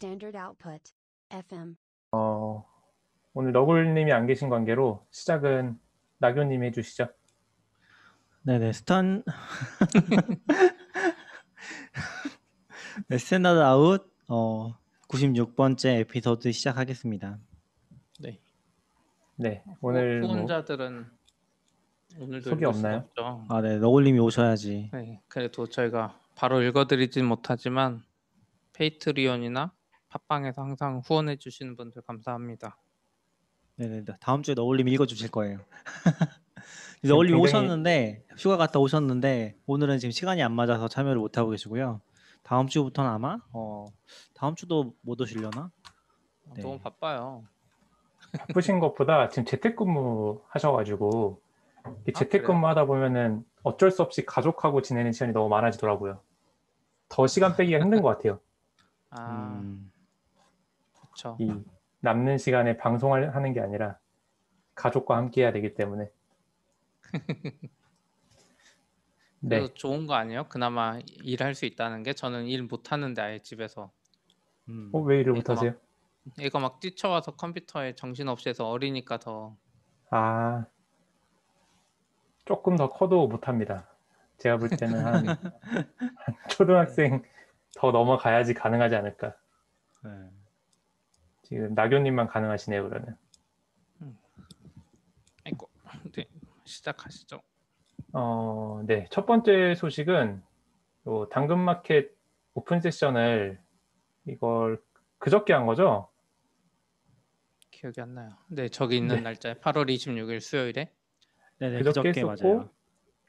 Standard output. FM. 어, 오늘 너굴님이 안 계신 관계로 시작은 나교님이 해주시죠. 네네 스탄 네, Standard Out 어 96번째 에피소드 시작하겠습니다. 네. 네, 오늘 뭐 후원자들은 오늘도 소개 없나요? 없죠. 아, 네, 너굴님이 오셔야지. 네, 그래도 저희가 바로 읽어드리진 못하지만 Patreon이나 팟빵에서 항상 후원해 주시는 분들 감사합니다. 네네, 다음 주에 너굴님이 읽어 주실 거예요. 너굴님 굉장히- 오셨는데 휴가 갔다 오셨는데 오늘은 지금 시간이 안 맞아서 참여를 못 하고 계시고요. 다음 주부터는 아마 어 다음 주도 못 오시려나? 네. 너무 바빠요. 바쁘신 것보다 지금 재택근무 하셔가지고 이 아, 재택근무 하다 보면은 어쩔 수 없이 가족하고 지내는 시간이 너무 많아지더라고요. 더 시간 빼기가 힘든 것 같아요. 아, 음, 그렇죠. 이 남는 시간에 방송을 하는 게 아니라 가족과 함께 해야 되기 때문에. 네, 좋은 거 아니에요? 그나마 일할 수 있다는 게 저는 일 못 하는데 아예 집에서 음. 어, 왜 일을 그러니까 못하세요? 애가 막 뛰쳐와서 컴퓨터에 정신없이 해서 어리니까 더 아, 조금 더 커도 못 합니다. 제가 볼 때는 한, 한 초등학생 더 넘어가야지 가능하지 않을까. 네. 지금 나교님만 가능하시네요, 그러면. 아이고 네, 시작하시죠. 어, 네. 첫 번째 소식은 요 당근마켓 오픈 세션을 이걸 그저께 한 거죠? 기억이 안 나요. 네, 저기 있는 네. 날짜에 8월 26일 수요일에 네네, 그저께 그저께 했었고 맞아요.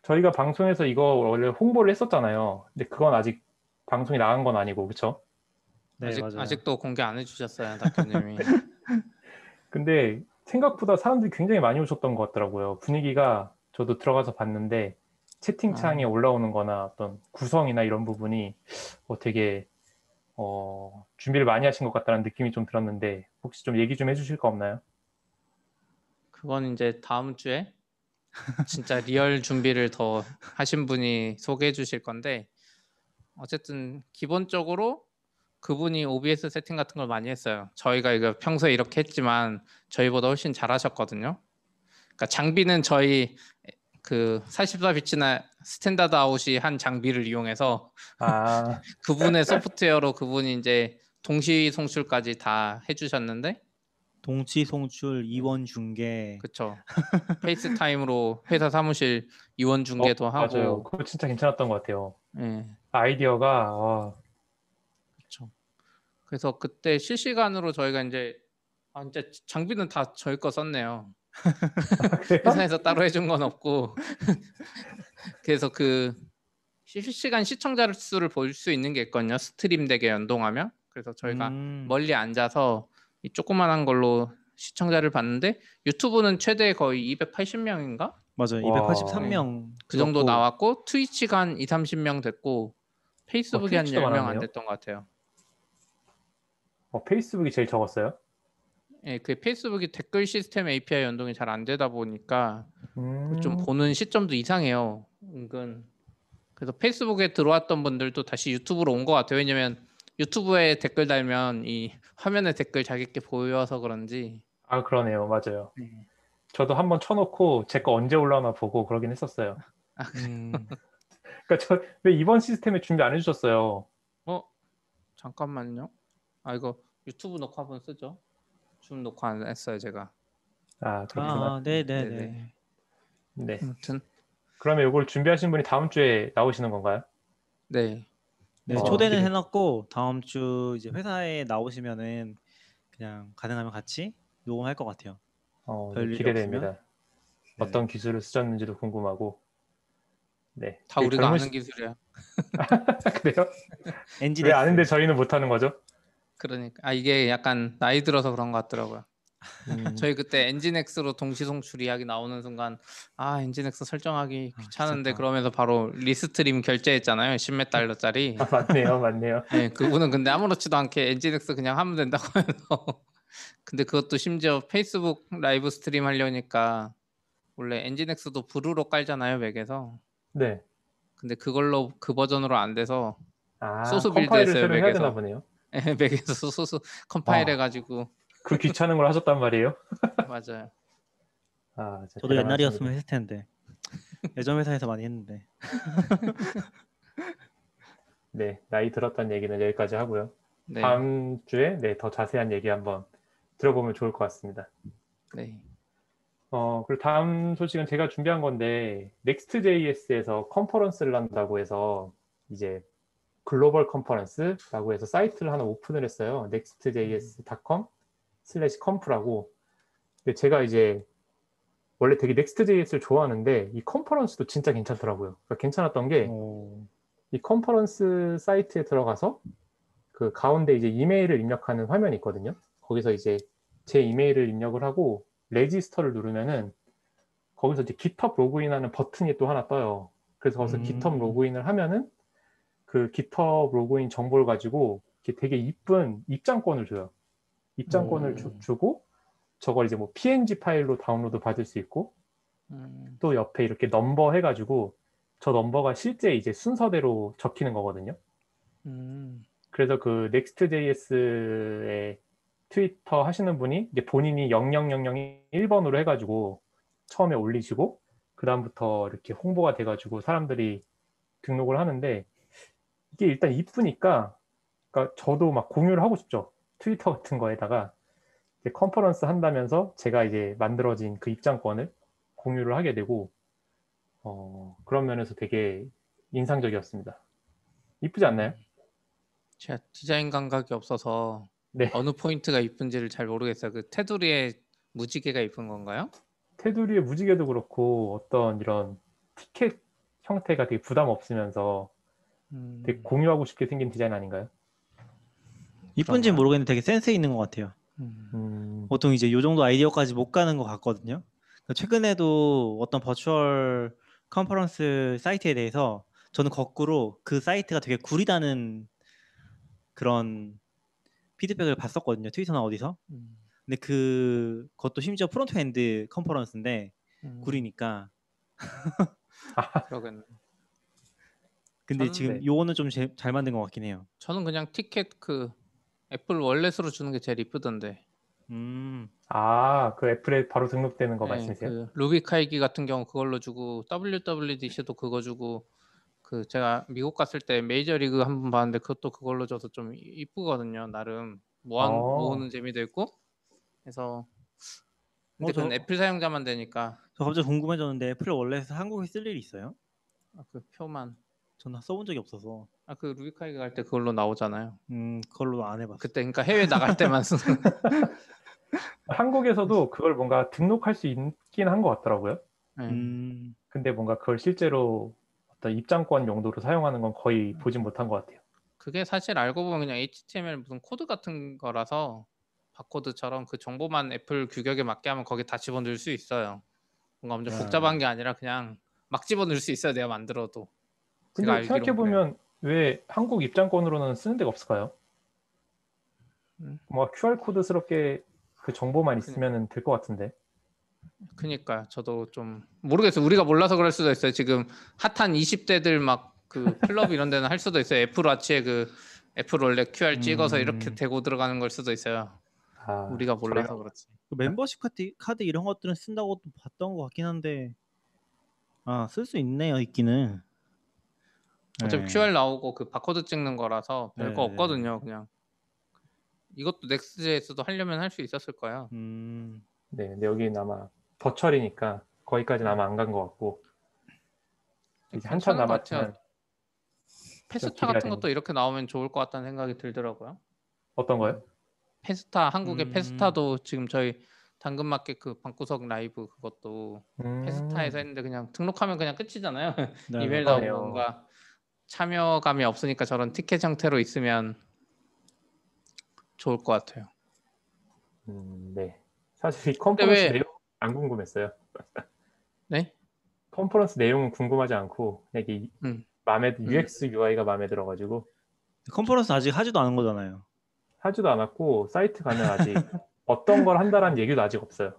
저희가 방송에서 이거 원래 홍보를 했었잖아요. 근데 그건 아직 방송이 나간 건 아니고, 그쵸? 네, 아직 맞아요. 아직도 공개 안 해주셨어요, 대표님이. 근데 생각보다 사람들이 굉장히 많이 오셨던 것 같더라고요. 분위기가 저도 들어가서 봤는데 채팅창에 아. 올라오는 거나 어떤 구성이나 이런 부분이 어, 되게 어, 준비를 많이 하신 것 같다는 느낌이 좀 들었는데 혹시 좀 얘기 좀 해주실 거 없나요? 그건 이제 다음 주에 진짜 real 준비를 더 하신 분이 소개해 주실 건데 어쨌든 기본적으로 그분이 OBS 세팅 같은 걸 많이 했어요. 저희가 이거 평소에 이렇게 했지만 저희보다 훨씬 잘하셨거든요. 그러니까 장비는 저희 그 44bits나 Standard Out이 한 장비를 이용해서 아, 그분의 소프트웨어로 그분이 이제 동시 송출까지 다 해주셨는데 동시 송출 이원 중계 그쵸. FaceTime으로 회사 사무실 이원 중계도 어, 하고. 맞아요. 그거 진짜 괜찮았던 것 같아요. 예, 아이디어가 어, 그쵸. 그래서 그때 실시간으로 저희가 이제 아 이제 장비는 다 저희 거 썼네요. 그래요? 회사에서 따로 해준 건 없고. 그래서 그 실시간 시청자 수를 볼 수 있는 게 있거든요. Stream Deck에 연동하면. 그래서 저희가 음, 멀리 앉아서 이 조그만한 걸로 시청자를 봤는데 유튜브는 최대 거의 280명인가? 맞아요. 와. 283명 그 정도 나왔고 트위치가 한 2, 30명 됐고 페이스북이 한 트위치도 10명 안. 됐던 것 같아요. 어, 페이스북이 제일 적었어요. 예, 그 페이스북이 댓글 시스템 API 연동이 잘 안 되다 보니까 음, 좀 보는 시점도 이상해요. 은근. 그래서 페이스북에 들어왔던 분들도 다시 유튜브로 온 것 같아요. 왜냐면 유튜브에 댓글 달면 이 화면에 댓글 자기께 보여서 그런지 아 그러네요, 맞아요. 네. 저도 한번 쳐놓고 제 거 언제 올라오나 보고 그러긴 했었어요. 음, 그러니까 저 왜 이번 시스템에 준비 안 해주셨어요? 어 잠깐만요. 아 이거 유튜브 녹화 한번 쓰죠. 줌 녹화 안 했어요 제가. 아 그렇구나. 아, 네, 네, 네 네. 네. 네. 아무튼 그러면 이걸 준비하신 분이 다음 주에 나오시는 건가요? 네. 네, 어, 초대는 기대- 해놨고 다음 주 이제 회사에 나오시면은 그냥 가능하면 같이 녹음할 것 같아요. 어, 별일이 기대됩니다. 네. 어떤 기술을 쓰셨는지도 궁금하고. 네. 다이 우리가 젊은 아는 시- 기술이야. 그래요? 왜 아는데 저희는 못하는 거죠? 그러니까 아 이게 약간 나이 들어서 그런 것 같더라고요. 음, 저희 그때 nginx로 동시 송출 이야기 나오는 순간 아 nginx 설정하기 아, 귀찮은데 귀찮다. 그러면서 바로 Restream 결제했잖아요 10몇 달러짜리 아, 맞네요, 맞네요. 네, 그분은 근데 아무렇지도 않게 nginx 그냥 하면 된다고 해서 근데 그것도 심지어 페이스북 live stream 하려니까 원래 nginx도 brew로 깔잖아요 맥에서 네. 근데 그걸로 그 버전으로 안 돼서 아, 소스 해야 맥에서. 되나 보네요. 예, 맥에서 소스 컴파일 아. 해가지고 그 귀찮은 걸 하셨단 말이에요? 맞아요. 아, 저도 옛날이었으면. 했을 텐데 예전 회사에서 많이 했는데 네, 나이 들었다는 얘기는 여기까지 하고요. 네, 다음 주에 네, 더 자세한 얘기 한번 들어보면 좋을 것 같습니다. 네, 어, 그리고 다음 소식은 제가 준비한 건데 Next.js에서 컨퍼런스를 한다고 해서 이제 글로벌 컨퍼런스라고 해서 사이트를 하나 오픈을 했어요. nextjs.com 슬래시 conf라고. 근데 제가 이제 원래 되게 Next.js를 좋아하는데 이 컨퍼런스도 진짜 괜찮더라고요. 그러니까 괜찮았던 게 오, 이 컨퍼런스 사이트에 들어가서 그 가운데 이제 이메일을 입력하는 화면이 있거든요. 거기서 이제 제 이메일을 입력을 하고 register를 누르면은 거기서 이제 GitHub 로그인하는 버튼이 또 하나 떠요. 그래서 거기서 음. GitHub 로그인을 하면은 그 GitHub 로그인 정보를 가지고 되게 이쁜 입장권을 줘요. 입장권을 오. 주, 주고 저걸 이제 뭐 PNG 파일로 다운로드 받을 수 있고 음, 또 옆에 이렇게 넘버 해가지고 저 넘버가 실제 이제 순서대로 적히는 거거든요. 음, 그래서 그 Next.js의 트위터 하시는 분이 이제 본인이 00001번으로 해가지고 처음에 올리시고 그 다음부터 이렇게 홍보가 돼가지고 사람들이 등록을 하는데 이게 일단 이쁘니까 그러니까 저도 막 공유를 하고 싶죠. 트위터 같은 거에다가 이제 컨퍼런스 한다면서 제가 이제 만들어진 그 입장권을 공유를 하게 되고 어, 그런 면에서 되게 인상적이었습니다. 이쁘지 않나요? 제가 디자인 감각이 없어서 네. 어느 포인트가 이쁜지를 잘 모르겠어요. 그 테두리의 무지개가 이쁜 건가요? 테두리의 무지개도 그렇고 어떤 이런 티켓 형태가 되게 부담 없으면서 음, 되게 공유하고 싶게 생긴 디자인 아닌가요? 이쁜지 모르겠는데 되게 센스 있는 것 같아요. 음, 음, 보통 이제 요 정도 아이디어까지 못 가는 것 같거든요. 그러니까 최근에도 어떤 virtual 컨퍼런스 사이트에 대해서 저는 거꾸로 그 사이트가 되게 구리다는 그런 피드백을 봤었거든요. 트위터나 어디서. 음, 근데 그 그것도 심지어 frontend 컨퍼런스인데 음, 구리니까. 그러겠네. 근데 저는 지금 네. 요거는 좀 잘 만든 것 같긴 해요. 저는 그냥 티켓 그 애플 Wallet으로 주는 게 제일 이쁘던데. 음. 아, 그 애플에 바로 등록되는 거 네, 말씀이세요? 그 RubyKaigi 같은 경우 그걸로 주고 WWDC도 그거 주고 그 제가 미국 갔을 때 메이저리그 한 번 봤는데 그것도 그걸로 줘서 좀 이쁘거든요. 나름 모아 어. 모으는 재미도 있고. 그래서 근데 어, 저- 그건 애플 사용자만 되니까 저 갑자기 궁금해졌는데 애플 Wallet에서 한국에 쓸 일이 있어요? 아, 그 표만 저는 써본 적이 없어서. 아 그 RubyKaigi 갈때 그걸로 나오잖아요. 음, 그걸로 안 해봤어요. 그때 그러니까 해외 나갈 때만 쓰는. 한국에서도 그걸 뭔가 등록할 수 있긴 한 것 같더라고요. 네. 음, 근데 뭔가 그걸 실제로 어떤 입장권 용도로 사용하는 건 거의 보진 못한 것 같아요. 그게 사실 알고 보면 그냥 HTML 무슨 코드 같은 거라서 바코드처럼 그 정보만 애플 규격에 맞게 하면 거기 다 집어넣을 수 있어요. 뭔가 엄청 아. 복잡한 게 아니라 그냥 막 집어넣을 수 있어요. 내가 만들어도. 근데 알기로는 생각해 보면 왜 한국 입장권으로는 쓰는 데가 없을까요? 음. 뭔가 QR코드스럽게 그 정보만 있으면 될 것 같은데. 그니까 저도 좀 모르겠어요. 우리가 몰라서 그럴 수도 있어요. 지금 핫한 20대들 막 그 클럽 이런 데는 할 수도 있어요. 애플 와치에 그 애플 원래 QR 찍어서 음. 이렇게 대고 들어가는 걸 수도 있어요. 아, 우리가 몰라서 저희가 그렇지. 그 멤버십 카드, 카드 이런 것들은 쓴다고 또 봤던 것 같긴 한데 아 쓸 수 있네요 있기는 어차피 네. QR 나오고 그 바코드 찍는 거라서 별거 네, 네, 없거든요. 그냥 이것도 Next에서도 하려면 할 수 있었을 거예요. 음, 네, 근데 여기는 아마 virtual이니까 거기까지는 아마 안 간 것 같고 이제 한참. 남았지만 페스타 같은 것도. 이렇게 나오면 좋을 것 같다는 생각이 들더라고요. 어떤 거요? 페스타 한국의 음. 페스타도 지금 저희 당근마켓 그 방구석 라이브 그것도 음, 페스타에서 했는데 그냥 등록하면 그냥 끝이잖아요. 네. 이메일 아, 나오고. 뭔가 참여감이 없으니까 저런 티켓 형태로 있으면 좋을 것 같아요. 음, 네. 사실 이 컨퍼런스 왜- 내용 안 궁금했어요. 네? 컨퍼런스 내용은 궁금하지 않고 이게 음. 마음에 UX UI가 마음에 들어가지고 컨퍼런스 아직 하지도 않은 거잖아요. 하지도 않았고 사이트 가면 아직 어떤 걸 한다라는 얘기도 아직 없어요.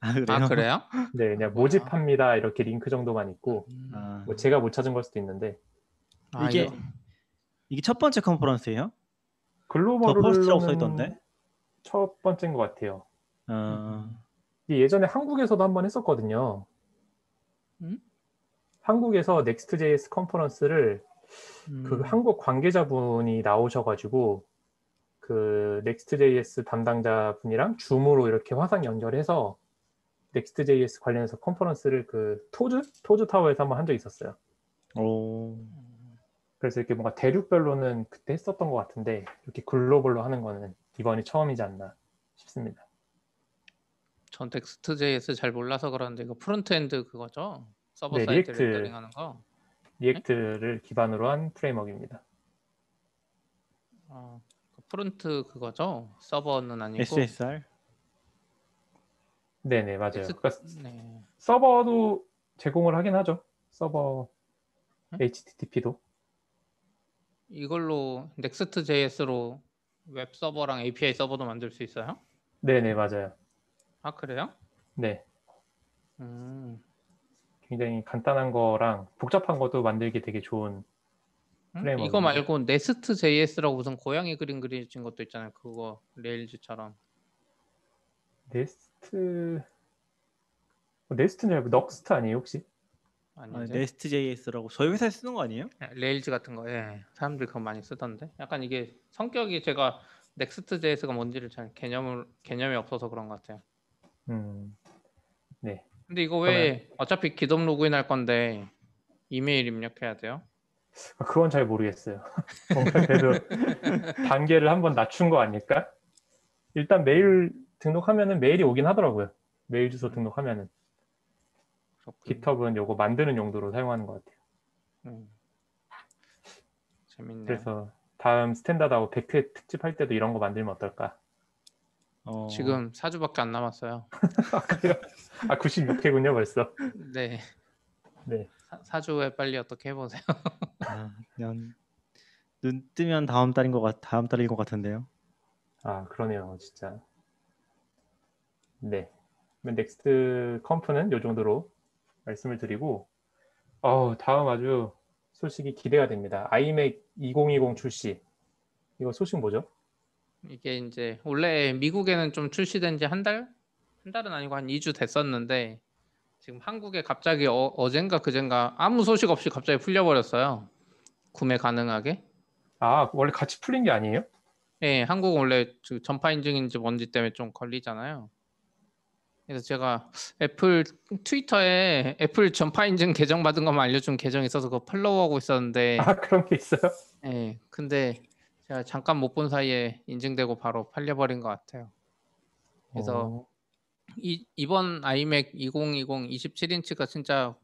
아 그래요? 아 그래요? 네, 그냥 모집합니다 이렇게 링크 정도만 있고 아, 뭐 제가 못 찾은 걸 수도 있는데 아, 이게 이거- 이게 첫 번째 컨퍼런스예요? global first라고 써 룰러는 있던데. 첫 번째인 것 같아요. 어, 예전에 한국에서도 한 번 했었거든요. 음? 한국에서 Next.js 컨퍼런스를 음. 그 한국 관계자분이 나오셔가지고 그 Next.js 담당자 분이랑 줌으로 이렇게 화상 연결해서 Next.js 관련해서 컨퍼런스를 그 토즈? 토즈 타워에서 한번 한 적이 있었어요. 오, 그래서 이렇게 뭔가 대륙별로는 그때 했었던 것 같은데 이렇게 글로벌로 하는 거는 이번이 처음이지 않나 싶습니다. 전 Next.js 잘 몰라서 그러는데 이거 frontend 그거죠? 서버 네, side React. rendering하는 거. React를 기반으로 한 framework입니다. 어, 그 front 그거죠? 서버는 아니고. SSR. 네네 맞아요. Next- 그러니까 네. 서버도 제공을 하긴 하죠. 서버 응? HTTP도. 이걸로 Next.js로 웹 서버랑 API 서버도 만들 수 있어요? 네네 맞아요. 아 그래요? 네. 음. 굉장히 간단한 거랑 복잡한 것도 만들기 되게 좋은 음? 이거 말고 Nest.js라고 무슨 고양이 그림 그려진 것도 있잖아요. 그거 Rails처럼. Nest 어, Nest는 잘 Nuxt 아니에요 혹시? 아, 아니죠? Nest.js라고 저희 회사에 쓰는 거 아니에요? Rails 같은 거, 예. 사람들이 그거 많이 쓰던데. 약간 이게 성격이 제가 Next.js가 뭔지를 잘 개념을 개념이 없어서 그런 것 같아요. 음. 네. 근데 이거 왜 어차피 GitHub 로그인 할 건데 이메일 입력해야 돼요? 아, 그건 잘 모르겠어요. 뭔가 그래도 단계를 한번 낮춘 거 아닐까? 일단 메일 등록하면은 메일이 오긴 하더라고요. 메일 주소 등록하면은. GitHub은 요거 만드는 용도로 사용하는 것 같아요. 음. 재밌네요. 그래서 다음 스탠다드하고 100회 특집 할 때도 이런 거 만들면 어떨까? 어, 지금 4주밖에 안 남았어요. 아, 그래요? 아, 96회군요, 벌써. 네. 네. 사, 4주에 빨리 어떻게 해보세요. 아, 그냥 눈 뜨면 다음 달인 것 같, 다음 달인 것 같은데요. 아, 그러네요, 진짜. 네. Next Conf는 요 정도로 말씀을 드리고, 어, 다음 아주 소식이 기대가 됩니다. iMac 2020 출시. 이거 소식 뭐죠? 이게 이제 원래 미국에는 좀 출시된 지 한 달? 한 달은 아니고 한 2주 됐었는데 지금 한국에 갑자기 어, 어젠가 그젠가 아무 소식 없이 갑자기 풀려버렸어요. 구매 가능하게. 아, 원래 같이 풀린 게 아니에요? 예, 한국은 원래 그 전파 인증인지 뭔지 때문에 좀 걸리잖아요. 그래서 제가 애플 트위터에 애플 전파 인증 계정 받은 것만 알려준 계정이 있어서 그거 팔로우하고 있었는데 아, 그런 게 있어요? 예, 근데 제가 잠깐 못 본 사이에 인증되고 바로 팔려버린 것 같아요. 그래서 어, 이, 이번 iMac 2020 27인치가 진짜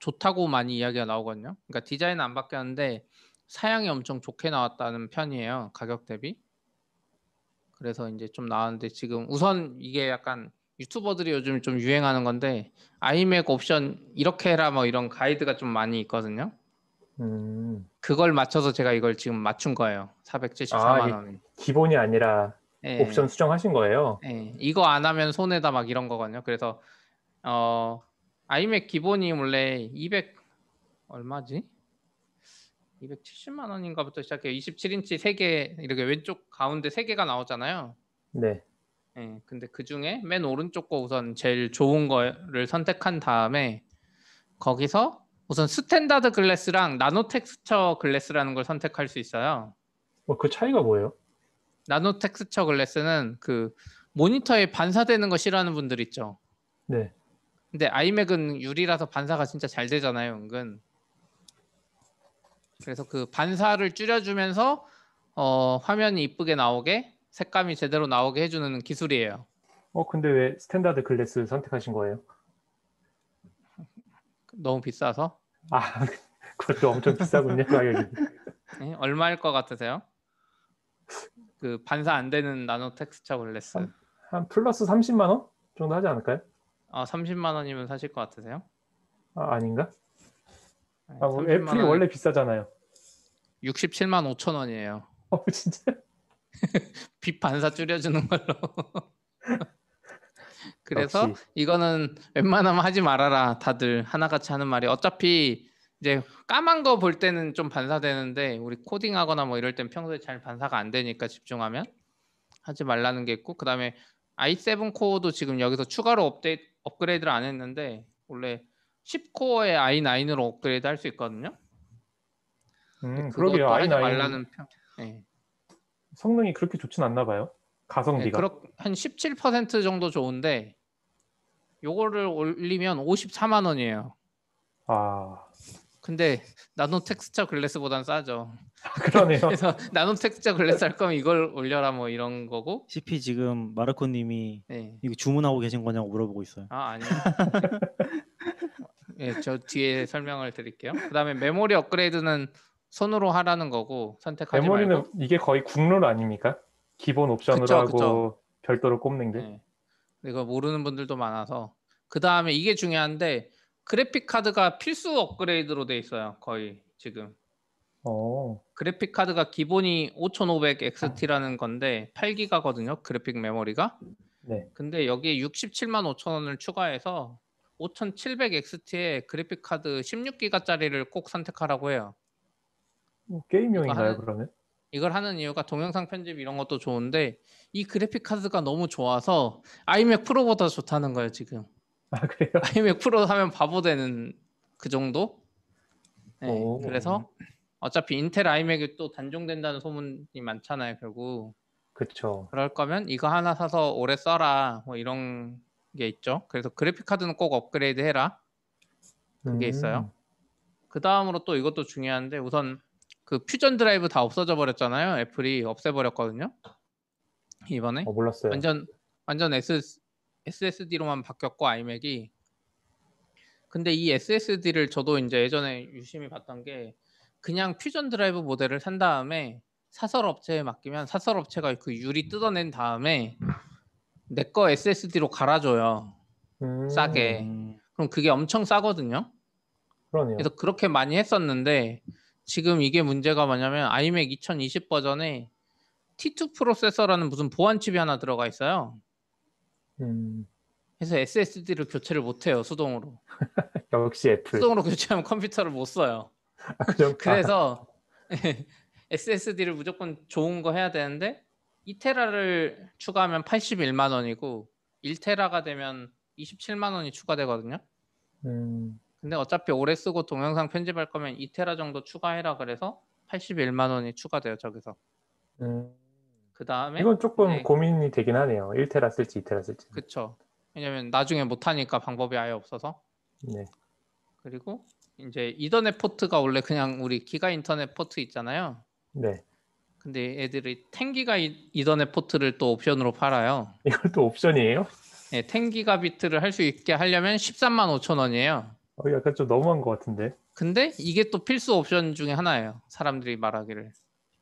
좋다고 많이 이야기가 나오거든요. 그러니까 디자인은 안 바뀌었는데 사양이 엄청 좋게 나왔다는 편이에요. 가격 대비. 그래서 이제 좀 나왔는데 지금 우선 이게 약간 유튜버들이 요즘 좀 유행하는 건데 iMac 옵션 이렇게 해라 뭐 이런 가이드가 좀 많이 있거든요. 음, 그걸 맞춰서 제가 이걸 지금 맞춘 거예요. 474만 아, 이- 원에. 기본이 아니라 예. 옵션 수정하신 거예요? 예, 이거 안 하면 손해다 막 이런 거거든요. 그래서 어 아이맥 기본이 원래 200 얼마지? 270만 원인가부터 시작해 27인치 3개 이렇게 왼쪽 가운데 3개가 나오잖아요. 네. 예, 근데 그 중에 맨 오른쪽 거 우선 제일 좋은 거를 선택한 다음에 거기서 우선 standard glass랑 nano texture glass라는 걸 선택할 수 있어요. 뭐그 차이가 뭐예요? nano texture glass는 그 모니터에 반사되는 거 싫어하는 분들 있죠. 네. 근데 아이맥은 유리라서 반사가 진짜 잘 되잖아요, 은근. 그래서 그 반사를 줄여주면서 어, 화면이 이쁘게 나오게 색감이 제대로 나오게 해주는 기술이에요. 어, 근데 왜 standard glass 선택하신 거예요? 너무 비싸서 아, 그것도 엄청 비싸군요, 가격이. 예? 얼마일 것 같으세요? 그 반사 안 되는 nano texture glass 한- 한 플러스 30만 원 정도 하지 않을까요? 아 30만 원이면 사실 것 같으세요? 아, 아닌가? 네, 아, 뭐 30만 애플이 원, 원래 비싸잖아요. 67만 5천 원이에요. 어, 진짜? 빛 반사 줄여주는 걸로. 그래서 역시. 이거는 웬만하면 하지 말아라. 다들 하나같이 하는 말이 어차피 이제 까만 거 볼 때는 좀 반사되는데 우리 코딩하거나 뭐 이럴 땐 평소에 잘 반사가 안 되니까 집중하면 하지 말라는 게 있고 그다음에 i7 코어도 지금 여기서 추가로 업데이트 업그레이드를 안 했는데 원래 10코어에 i9으로 업그레이드 할 수 있거든요. 음, 그러게요. 하지 i9 말라는 평. 네. 성능이 그렇게 좋진 않나 봐요. 네, 가성비가. 그렇 한17% 정도 좋은데 요거를 올리면 54만 원이에요. 아, 근데 nano texture glass보단 싸죠. 그러네요. 그래서 nano texture glass 할 거면 이걸 올려라 뭐 이런 거고. CP 지금 마르코 님이 네. 이거 주문하고 계신 거냐고 물어보고 있어요. 아 아니요. 예, 저 뒤에 설명을 드릴게요. 그다음에 메모리 업그레이드는 손으로 하라는 거고 선택하지 메모리는 말고. 이게 거의 국룰 아닙니까? 기본 옵션으로 그쵸, 하고 그쵸. 별도로 꼽는 게. 네. 이거 모르는 분들도 많아서. 그 다음에 이게 중요한데 그래픽 카드가 필수 업그레이드로 돼 있어요. 거의 지금. 어, 그래픽 카드가 기본이 5500XT라는 건데 8기가거든요. 그래픽 메모리가. 네. 근데 여기에 67만 5천 원을 추가해서 5700XT에 그래픽 카드 16기가짜리를 꼭 선택하라고 해요. 뭐 게임용인가요, 하는- 그러면? 이걸 하는 이유가 동영상 편집 이런 것도 좋은데 이 그래픽 카드가 너무 좋아서 아이맥 프로보다 좋다는 거예요, 지금. 아, 그래요? 아이맥 프로 하면 바보 되는 그 정도? 네, 오. 그래서 어차피 인텔 아이맥이 또 단종된다는 소문이 많잖아요, 결국. 그쵸. 그럴 거면 이거 하나 사서 오래 써라 뭐 이런 게 있죠. 그래서 그래픽 카드는 꼭 업그레이드 해라. 그게 음, 있어요. 그 다음으로 또 이것도 중요한데 우선 그 Fusion Drive 다 없어져 버렸잖아요. 애플이 없애버렸거든요. 이번에 어, 몰랐어요. 완전 완전 SS, SSD로만 바뀌었고 아이맥이. 근데 이 SSD를 저도 이제 예전에 유심히 봤던 게 그냥 Fusion Drive 모델을 산 다음에 사설 업체에 맡기면 사설 업체가 그 유리 뜯어낸 다음에 내 거 SSD로 갈아줘요. 음, 싸게. 음, 그럼 그게 엄청 싸거든요. 그러네요. 그래서 그렇게 많이 했었는데 지금 이게 문제가 뭐냐면 아이맥 2020 버전에 T2 프로세서라는 무슨 보안 칩이 하나 들어가 있어요. 음, 그래서 SSD를 교체를 못 해요 수동으로. 역시 애플. 수동으로 교체하면 컴퓨터를 못 써요. 아, 그. 그래서 SSD를 무조건 좋은 거 해야 되는데 2테라를 추가하면 81만 원이고 1테라가 되면 27만 원이 추가되거든요. 음, 근데 어차피 오래 쓰고 동영상 편집할 거면 2테라 정도 추가해라 그래서 81만 원이 추가돼요 저기서. 음. 그 다음에 이건 조금 네. 고민이 되긴 하네요. 1테라 쓸지 2테라 쓸지. 그쵸. 왜냐면 나중에 못 하니까 방법이 아예 없어서. 네. 그리고 이제 이더넷 포트가 원래 그냥 우리 기가 인터넷 포트 있잖아요. 네. 근데 애들이 10기가 이- 이더넷 포트를 또 옵션으로 팔아요. 이걸 또 옵션이에요? 네, 10기가 비트를 할 수 있게 하려면 13만 5천 원이에요. 어, 약간 좀 너무한 것 같은데. 근데 이게 또 필수 옵션 중에 하나예요. 사람들이 말하기를.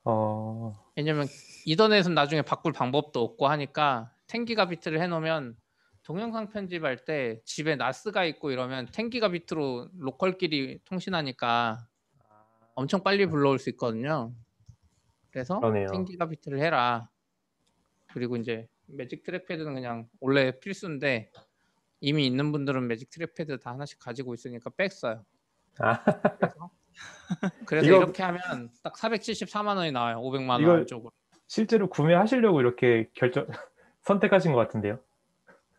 어, 왜냐면 이더넷은 나중에 바꿀 방법도 없고 하니까 10기가 비트를 해놓으면 동영상 편집할 때 집에 NAS가 있고 이러면 10기가 비트로 로컬끼리 통신하니까 엄청 빨리 불러올 수 있거든요. 그래서 그러네요. 10기가 비트를 해라. 그리고 이제 Magic Trackpad는 그냥 원래 필수인데 이미 있는 분들은 Magic Trackpad 다 하나씩 가지고 있으니까 뺐어요. 아. 그래서, 그래서 이거- 이렇게 하면 딱 474만 원이 나와요. 500만 원 쪽으로. 실제로 구매하시려고 이렇게 결정, 선택하신 것 같은데요.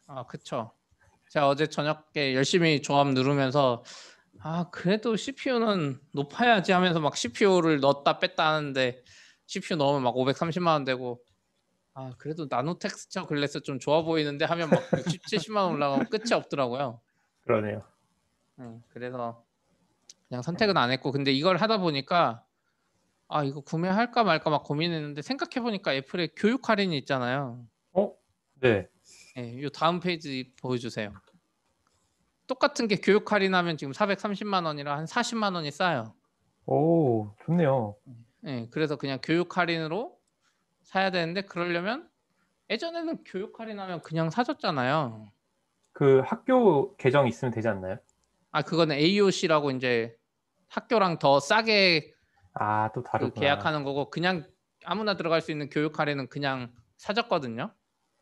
아, 그쵸. 제가 어제 저녁에 열심히 조합 누르면서 아, 그래도 CPU는 높아야지 하면서 막 CPU를 넣었다 뺐다 하는데 CPU 넣으면 막 530만 원 되고 아, 그래도 nano texture glass 좀 좋아 보이는데 하면 막 60, 70만 원 올라가면 끝이 없더라고요. 그러네요. 응, 그래서 그냥 선택은 안 했고 근데 이걸 하다 보니까 아, 이거 구매할까 말까 막 고민했는데 생각해 보니까 애플에 교육 할인이 있잖아요. 네. 네, 요 다음 페이지 보여주세요. 똑같은 게 교육 할인하면 지금 430만 원이라 한 40만 원이 싸요. 오, 좋네요. 네, 그래서 그냥 교육 할인으로 사야 되는데 그러려면 예전에는 교육 할인하면 그냥 사줬잖아요. 그 학교 계정 있으면 되지 않나요? 아 그거는 AOC라고 이제 학교랑 더 싸게 아, 또그 다르구나. 계약하는 거고 그냥 아무나 들어갈 수 있는 교육 할인은 그냥 사줬거든요.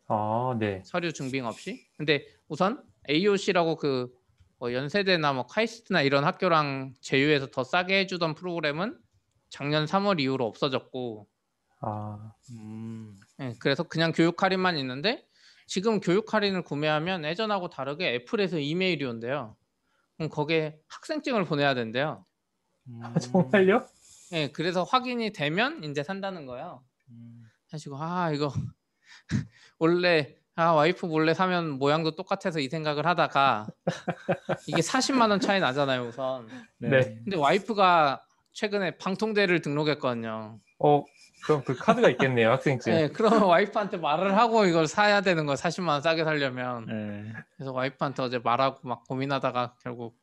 아, 네. 서류 증빙 없이. 근데 우선 AOC라고 그 뭐 연세대나 뭐 카이스트나 이런 학교랑 제휴해서 더 싸게 해주던 프로그램은 작년 3월 이후로 없어졌고 아, 음. 예, 그래서 그냥 교육 할인만 있는데 지금 교육 할인을 구매하면 예전하고 다르게 애플에서 이메일이 온대요. 그럼 거기에 학생증을 보내야 된대요. 음. 아, 정말요? 예, 그래서 확인이 되면 이제 산다는 거예요. 음. 하시고 아 이거 원래 아 와이프 몰래 사면 모양도 똑같아서 이 생각을 하다가 이게 40만 원 차이 나잖아요 우선. 네. 근데 와이프가 최근에 방통대를 등록했거든요. 어, 그럼 그 카드가 있겠네요, 학생증. 네, 그러면 와이프한테 말을 하고 이걸 사야 되는 거 40만 원 싸게 살려면. 네. 그래서 와이프한테 어제 말하고 막 고민하다가 결국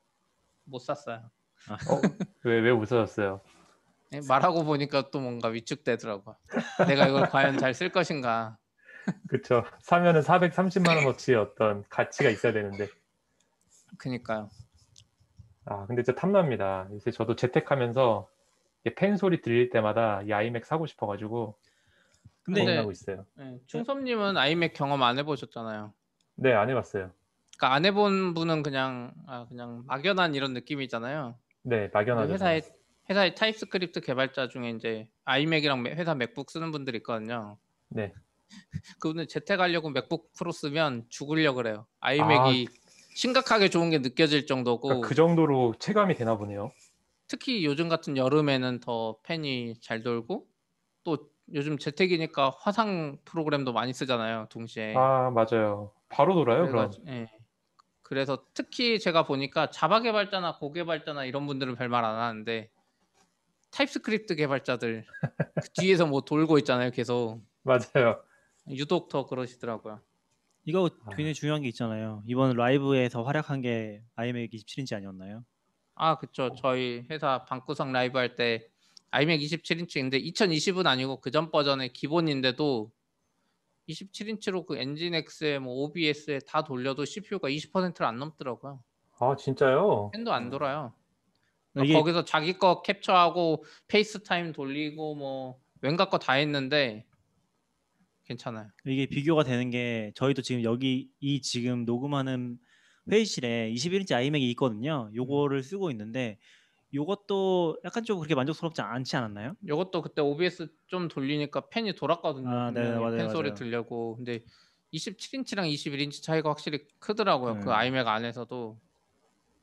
못 샀어요. 어, 왜, 왜 웃으셨어요? 네, 말하고 보니까 또 뭔가 위축되더라고요. 내가 이걸 과연 잘 쓸 것인가. 그쵸. 사면은 430만 원어치 어떤 가치가 있어야 되는데. 그니까요. 아, 근데 진짜 탐납니다. 요새 저도 재택하면서 이펜 소리 들릴 때마다 이 아이맥 사고 싶어가지고 근데 고민하고 있어요. 네, 충섭님은 아이맥 경험 안 해보셨잖아요. 네, 안 해봤어요. 그러니까 안 해본 분은 그냥 아, 그냥 막연한 이런 느낌이잖아요. 네, 막연하죠. 회사에 회사의 TypeScript 개발자 중에 이제 아이맥이랑 맥- 회사 맥북 쓰는 분들이 있거든요. 네. 그분들 재택하려고 맥북 프로 쓰면 죽으려 그래요. 아이맥이 심각하게 좋은 게 느껴질 정도고 그러니까 그 정도로 체감이 되나 보네요. 특히 요즘 같은 여름에는 더 팬이 잘 돌고 또 요즘 재택이니까 화상 프로그램도 많이 쓰잖아요. 동시에. 아, 맞아요. 바로 돌아요, 그럼. 그래가지- 예. 그래서 특히 제가 보니까 Java 개발자나 Go 개발자나 이런 분들은 별말 안 하는데 TypeScript 개발자들 그 뒤에서 뭐 돌고 있잖아요. 계속 맞아요. 유독 더 그러시더라고요. 이거 아. 굉장히 중요한 게 있잖아요. 이번 라이브에서 활약한 게 iMac 27인치 아니었나요? 아, 그쵸. 저희 회사 방구석 라이브 할 때 iMac 27인치인데 2020은 아니고 그 전 버전의 기본인데도 27인치로 그 Nginx에 뭐 OBS에 다 돌려도 CPU가 20%를 안 넘더라고요. 아, 진짜요? 팬도 안 돌아요. 이게 거기서 자기 거 캡처하고 FaceTime 돌리고 뭐 왠가 거 다 했는데 괜찮아요. 이게 비교가 되는 게 저희도 지금 여기 이 지금 녹음하는 회의실에 21인치 아이맥이 있거든요. 요거를 쓰고 있는데 요것도 약간 좀 그렇게 만족스럽지 않지 않았나요? 이것도 그때 OBS 좀 돌리니까 팬이 돌았거든요. 아, 네, 맞아요, 팬 소리 맞아요. 들려고. 근데 27인치랑 21인치 차이가 확실히 크더라고요. 네. 그 아이맥 안에서도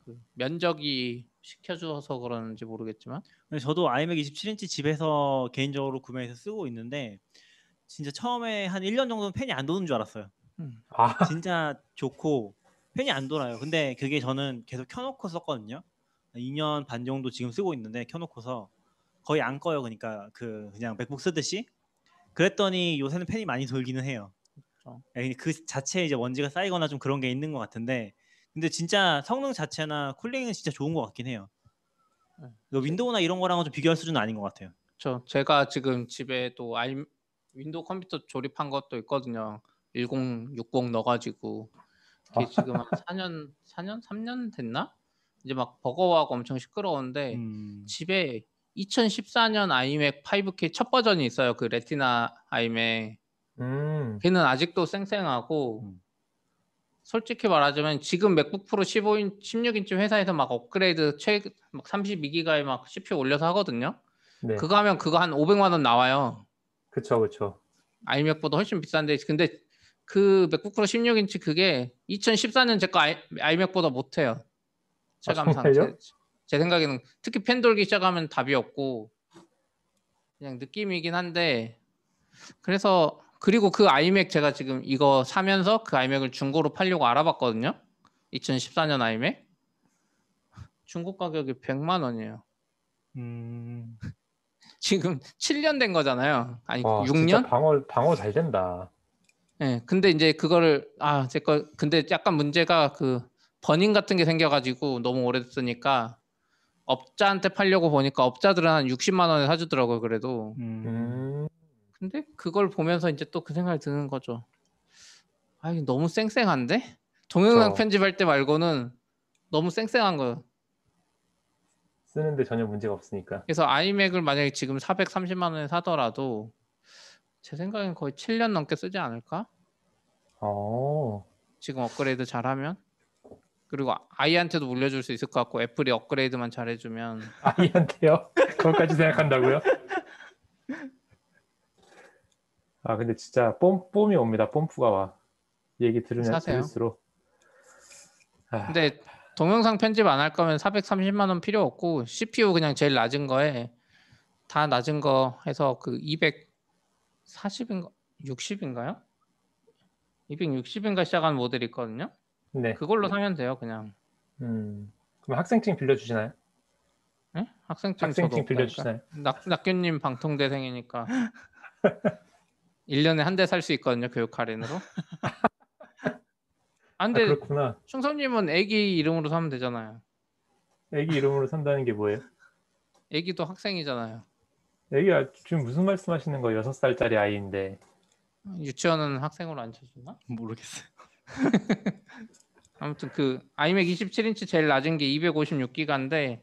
그 면적이 시켜줘서 그러는지 모르겠지만 근데 저도 아이맥 27인치 집에서 개인적으로 구매해서 쓰고 있는데 진짜 처음에 한 1년 정도는 팬이 안 도는 줄 알았어요. 아, 진짜 좋고 팬이 안 돌아요. 근데 그게 저는 계속 켜놓고 썼거든요. 2년 반 정도 지금 쓰고 있는데 켜놓고서 거의 안 꺼요. 그러니까 그 그냥 맥북 쓰듯이. 그랬더니 요새는 팬이 많이 돌기는 해요. 예, 그 자체에 이제 먼지가 쌓이거나 좀 그런 게 있는 것 같은데 근데 진짜 성능 자체나 cooling은 진짜 좋은 것 같긴 해요. 네. 이거 Windows나 이런 거랑은 좀 비교할 수준은 아닌 것 같아요. 저 제가 지금 집에 또 아이 Windows 컴퓨터 조립한 것도 있거든요. 1060 넣어가지고 그게 지금 한 4년 4년 3년 됐나? 이제 막 버거워하고 엄청 시끄러운데 음, 집에 2014년 iMac 5K 첫 버전이 있어요. 그 Retina iMac. 음, 걔는 아직도 쌩쌩하고 음. 솔직히 말하자면 지금 MacBook Pro 15인 16인치 회사에서 막 업그레이드 최막 32기가에 막 CPU 올려서 하거든요. 네. 그거 하면 그거 한 500만 원 나와요. 그쵸, 그쵸. iMac보다 훨씬 비싼데 근데 그 MacBook Pro 16인치 그게 2014년 제거 아이, iMac보다 못해요. 체감상 아? 제, 제 생각에는 특히 펜 돌기 시작하면 답이 없고 그냥 느낌이긴 한데 그래서 그리고 그 아이맥 제가 지금 이거 사면서 그 아이맥을 중고로 팔려고 알아봤거든요. 2014년 아이맥 중고 가격이 100만 원이에요. 음, 지금 7년 된 거잖아요. 아니 와, 6년? 진짜 방어, 방어 잘 된다. 예, 근데 이제 그거를 아, 제 거 근데 약간 문제가 그 버닝 같은 게 생겨가지고 너무 오래됐으니까 업자한테 팔려고 보니까 업자들은 한 60만 원에 사주더라고요. 그래도 음. 음, 근데 그걸 보면서 이제 또 그 생각이 드는 거죠. 아, 이거 너무 쌩쌩한데 동영상 그쵸. 편집할 때 말고는 너무 쌩쌩한 거예요. 쓰는데 전혀 문제가 없으니까. 그래서 아이맥을 만약에 지금 430만 원에 사더라도 제 생각엔 거의 7년 넘게 쓰지 않을까? 어, 지금 업그레이드 잘하면 그리고 아이한테도 물려줄 수 있을 것 같고 애플이 업그레이드만 잘해주면 아이한테요? 그것까지 생각한다고요? 아 근데 진짜 뽐, 뽐이 옵니다. 뽐프가 와. 얘기 들으면 사세요. 들을수록. 아, 근데 동영상 편집 안 할 거면 430만 원 필요 없고 CPU 그냥 제일 낮은 거에 다 낮은 거 해서 그 240인가 60인가요? 260인가 시작하는 모델이 있거든요. 네. 그걸로 사면 돼요, 그냥. 음, 그럼 학생증 빌려주시나요? 예? 학생증 학생증. 빌려주시나요? 낙, 낙규님 방통대생이니까 1년에 한 대 살 수 있거든요, 교육 할인으로. 아, 아, 근데 그렇구나. 충성님은 애기 이름으로 사면 되잖아요. 애기 이름으로 산다는 게 뭐예요? 애기도 학생이잖아요. 애기가 지금 무슨 말씀하시는 거예요? 6살짜리 아이인데. 유치원은 학생으로 안 쳐주나? 모르겠어요. 아무튼 그 아이맥 27인치 제일 낮은 게 256기가인데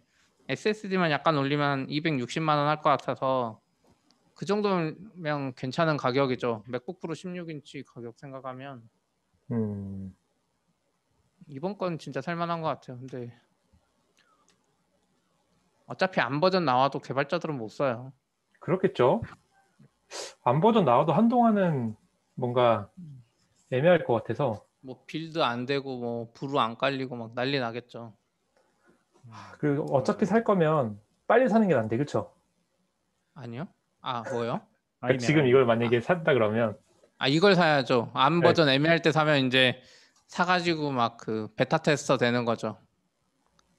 SSD만 약간 올리면 260만 원 할 것 같아서 그 정도면 괜찮은 가격이죠. 맥북 프로 16인치 가격 생각하면 음, 이번 건 진짜 살만한 것 같아요. 근데 어차피 ARM 버전 나와도 개발자들은 못 써요. 그렇겠죠. ARM 버전 나와도 한동안은 뭔가 애매할 것 같아서. 뭐 build 안 되고 뭐 brew 안 깔리고 막 난리 나겠죠. 그 어차피 살 거면 빨리 사는 게 난데, 그렇죠? 아니요? 아 뭐요? iMac, 지금. 이걸 만약에 샀다 그러면 아 이걸 사야죠. ARM 네. 버전 애매할 때 사면 이제 사가지고 막 그 beta tester 되는 거죠.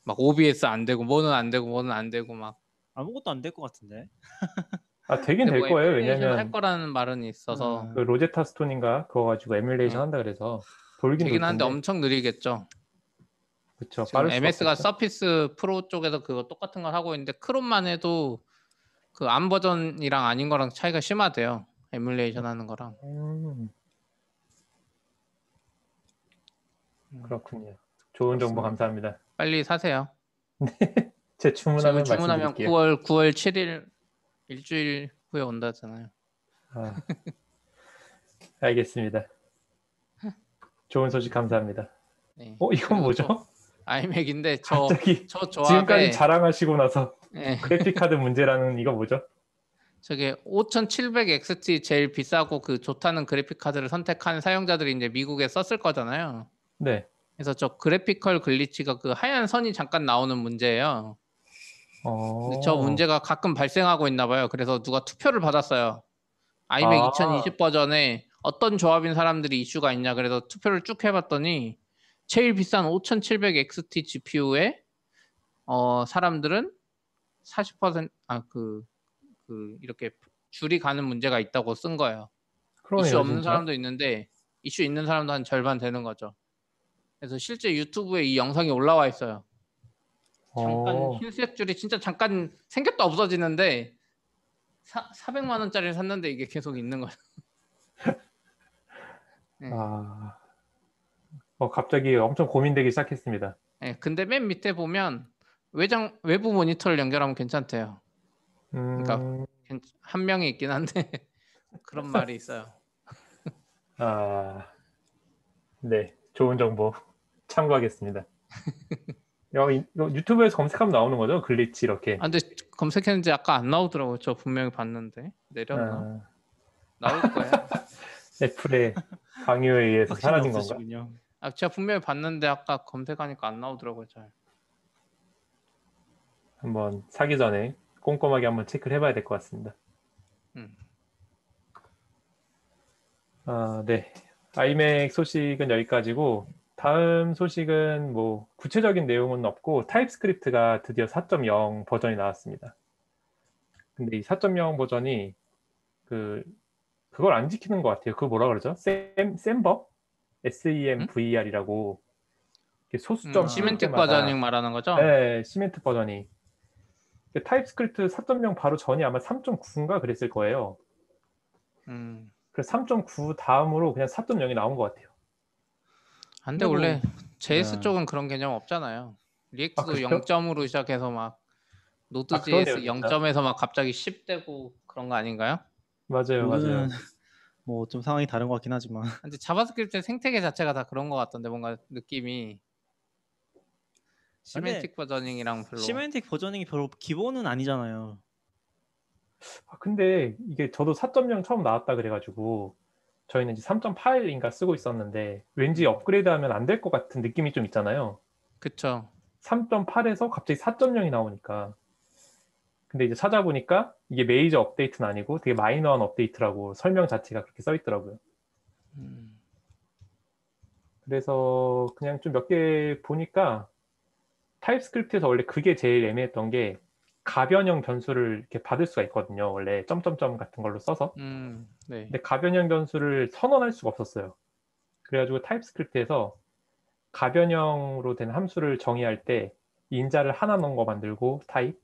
막 OBS 안 되고 뭐는 안 되고 뭐는 안 되고 막 아무것도 안 될 것 같은데. 아 되긴 근데 될 뭐 거예요. 에뮬레이션 할 왜냐면 거라는 말은 있어서 음. 그 Rosetta Stone인가 그거 가지고 에뮬레이션 네. 한다 그래서 돌긴 되긴 한데 돌. 엄청 느리겠죠. 그렇죠. 지금 MS가 Surface Pro 쪽에서 그거 똑같은 걸 하고 있는데 Chrome만 해도 그 ARM 버전이랑 아닌 거랑 차이가 심하대요. 에뮬레이션 하는 거랑. 음, 음. 그렇군요. 좋은 정보 감사합니다. 빨리 사세요. 제 주문하면 말씀드릴게요. 9월 9월 7일 일주일 후에 온다잖아요. 아, 알겠습니다. 좋은 소식 감사합니다. 네. 어 이건 뭐죠? 또 아이맥인데 저 갑자기 저 지금까지 조합에 자랑하시고 나서 예, 그래픽 카드 문제라는 이거 뭐죠? 저게 5700 XT 제일 비싸고 그 좋다는 그래픽 카드를 선택한 사용자들이 이제 미국에 썼을 거잖아요. 네. 그래서 저 그래피컬 글리치가 그 하얀 선이 잠깐 나오는 문제예요. 어... 근데 저 문제가 가끔 발생하고 있나 봐요. 그래서 누가 투표를 받았어요. 아이맥 아. 2020 버전에 어떤 조합인 사람들이 이슈가 있냐 그래서 투표를 쭉 해봤더니 제일 비싼 5700 XT GPU에 어, 사람들은 40%아 그 그 이렇게 줄이 가는 문제가 있다고 쓴 거예요. 그러네요, 이슈 없는 진짜. 사람도 있는데 이슈 있는 사람도 한 절반 되는 거죠. 그래서 실제 유튜브에 이 영상이 올라와 있어요. 잠깐 어, 흰색 줄이 진짜 잠깐 생겼다 없어지는데 사, 400만 원짜리를 샀는데 이게 계속 있는 거예요. 네. 아, 어, 갑자기 엄청 고민되기 시작했습니다. 네, 근데 맨 밑에 보면 외장 외부 모니터를 연결하면 괜찮대요. 음, 그러니까 괜- 한 명이 있긴 한데 그런 말이 있어요. 아, 네, 좋은 정보 참고하겠습니다. 이거, 이거 YouTube에서 검색하면 나오는 거죠? glitch 이렇게. 아 근데 검색했는데 아까 안 나오더라고요. 저 분명히 봤는데 내렸나? 아, 나올 거예요. Apple의 강요에 의해서 사라진 건가? 없으시군요. 아 제가 분명히 봤는데 아까 검색하니까 안 나오더라고요. 잘. 한번 사기 전에 꼼꼼하게 한번 체크를 해봐야 될 것 같습니다. 음. 아, 네. iMac 소식은 여기까지고 다음 소식은 뭐 구체적인 내용은 없고 TypeScript가 드디어 4.0 버전이 나왔습니다. 근데 이 4.0 버전이 그 그걸 안 지키는 것 같아요. 그거 뭐라 그러죠? sem semver? SEMVER이라고 소수점 음, 때마다- versioning 말하는 거죠? 네, semantic versioning. 그 TypeScript 4.0 바로 전이 아마 3.9인가 그랬을 거예요. 음. 그래서 3.9 다음으로 그냥 4.0이 나온 것 같아요. 근데 원래 JS 네. 쪽은 그런 개념 없잖아요. React도 그래요? 0점으로 시작해서 막 Node 아, JS 진짜. 0점에서 막 갑자기 10 되고 그런 거 아닌가요? 맞아요, 맞아요. 뭐 좀 상황이 다른 것 같긴 하지만 근데 JavaScript 생태계 자체가 다 그런 것 같던데 뭔가 느낌이 semantic versioning이랑 별로 semantic versioning이 별로 기본은 아니잖아요. 아, 근데 이게 저도 4.0 처음 나왔다 그래가지고 저희는 이제 3.8인가 쓰고 있었는데 왠지 업그레이드하면 안 될 것 같은 느낌이 좀 있잖아요. 그쵸 3.8에서 갑자기 4.0이 나오니까 근데 이제 찾아보니까 이게 메이저 업데이트는 아니고 되게 마이너한 업데이트라고 설명 자체가 그렇게 써 있더라고요. 음, 그래서 그냥 좀 몇 개 보니까 TypeScript에서 원래 그게 제일 애매했던 게 가변형 변수를 이렇게 받을 수가 있거든요. 원래 점점점 같은 걸로 써서. 음, 네. 근데 가변형 변수를 선언할 수가 없었어요. 그래가지고 TypeScript에서 가변형으로 된 함수를 정의할 때 인자를 하나 넣은 거 만들고 타입,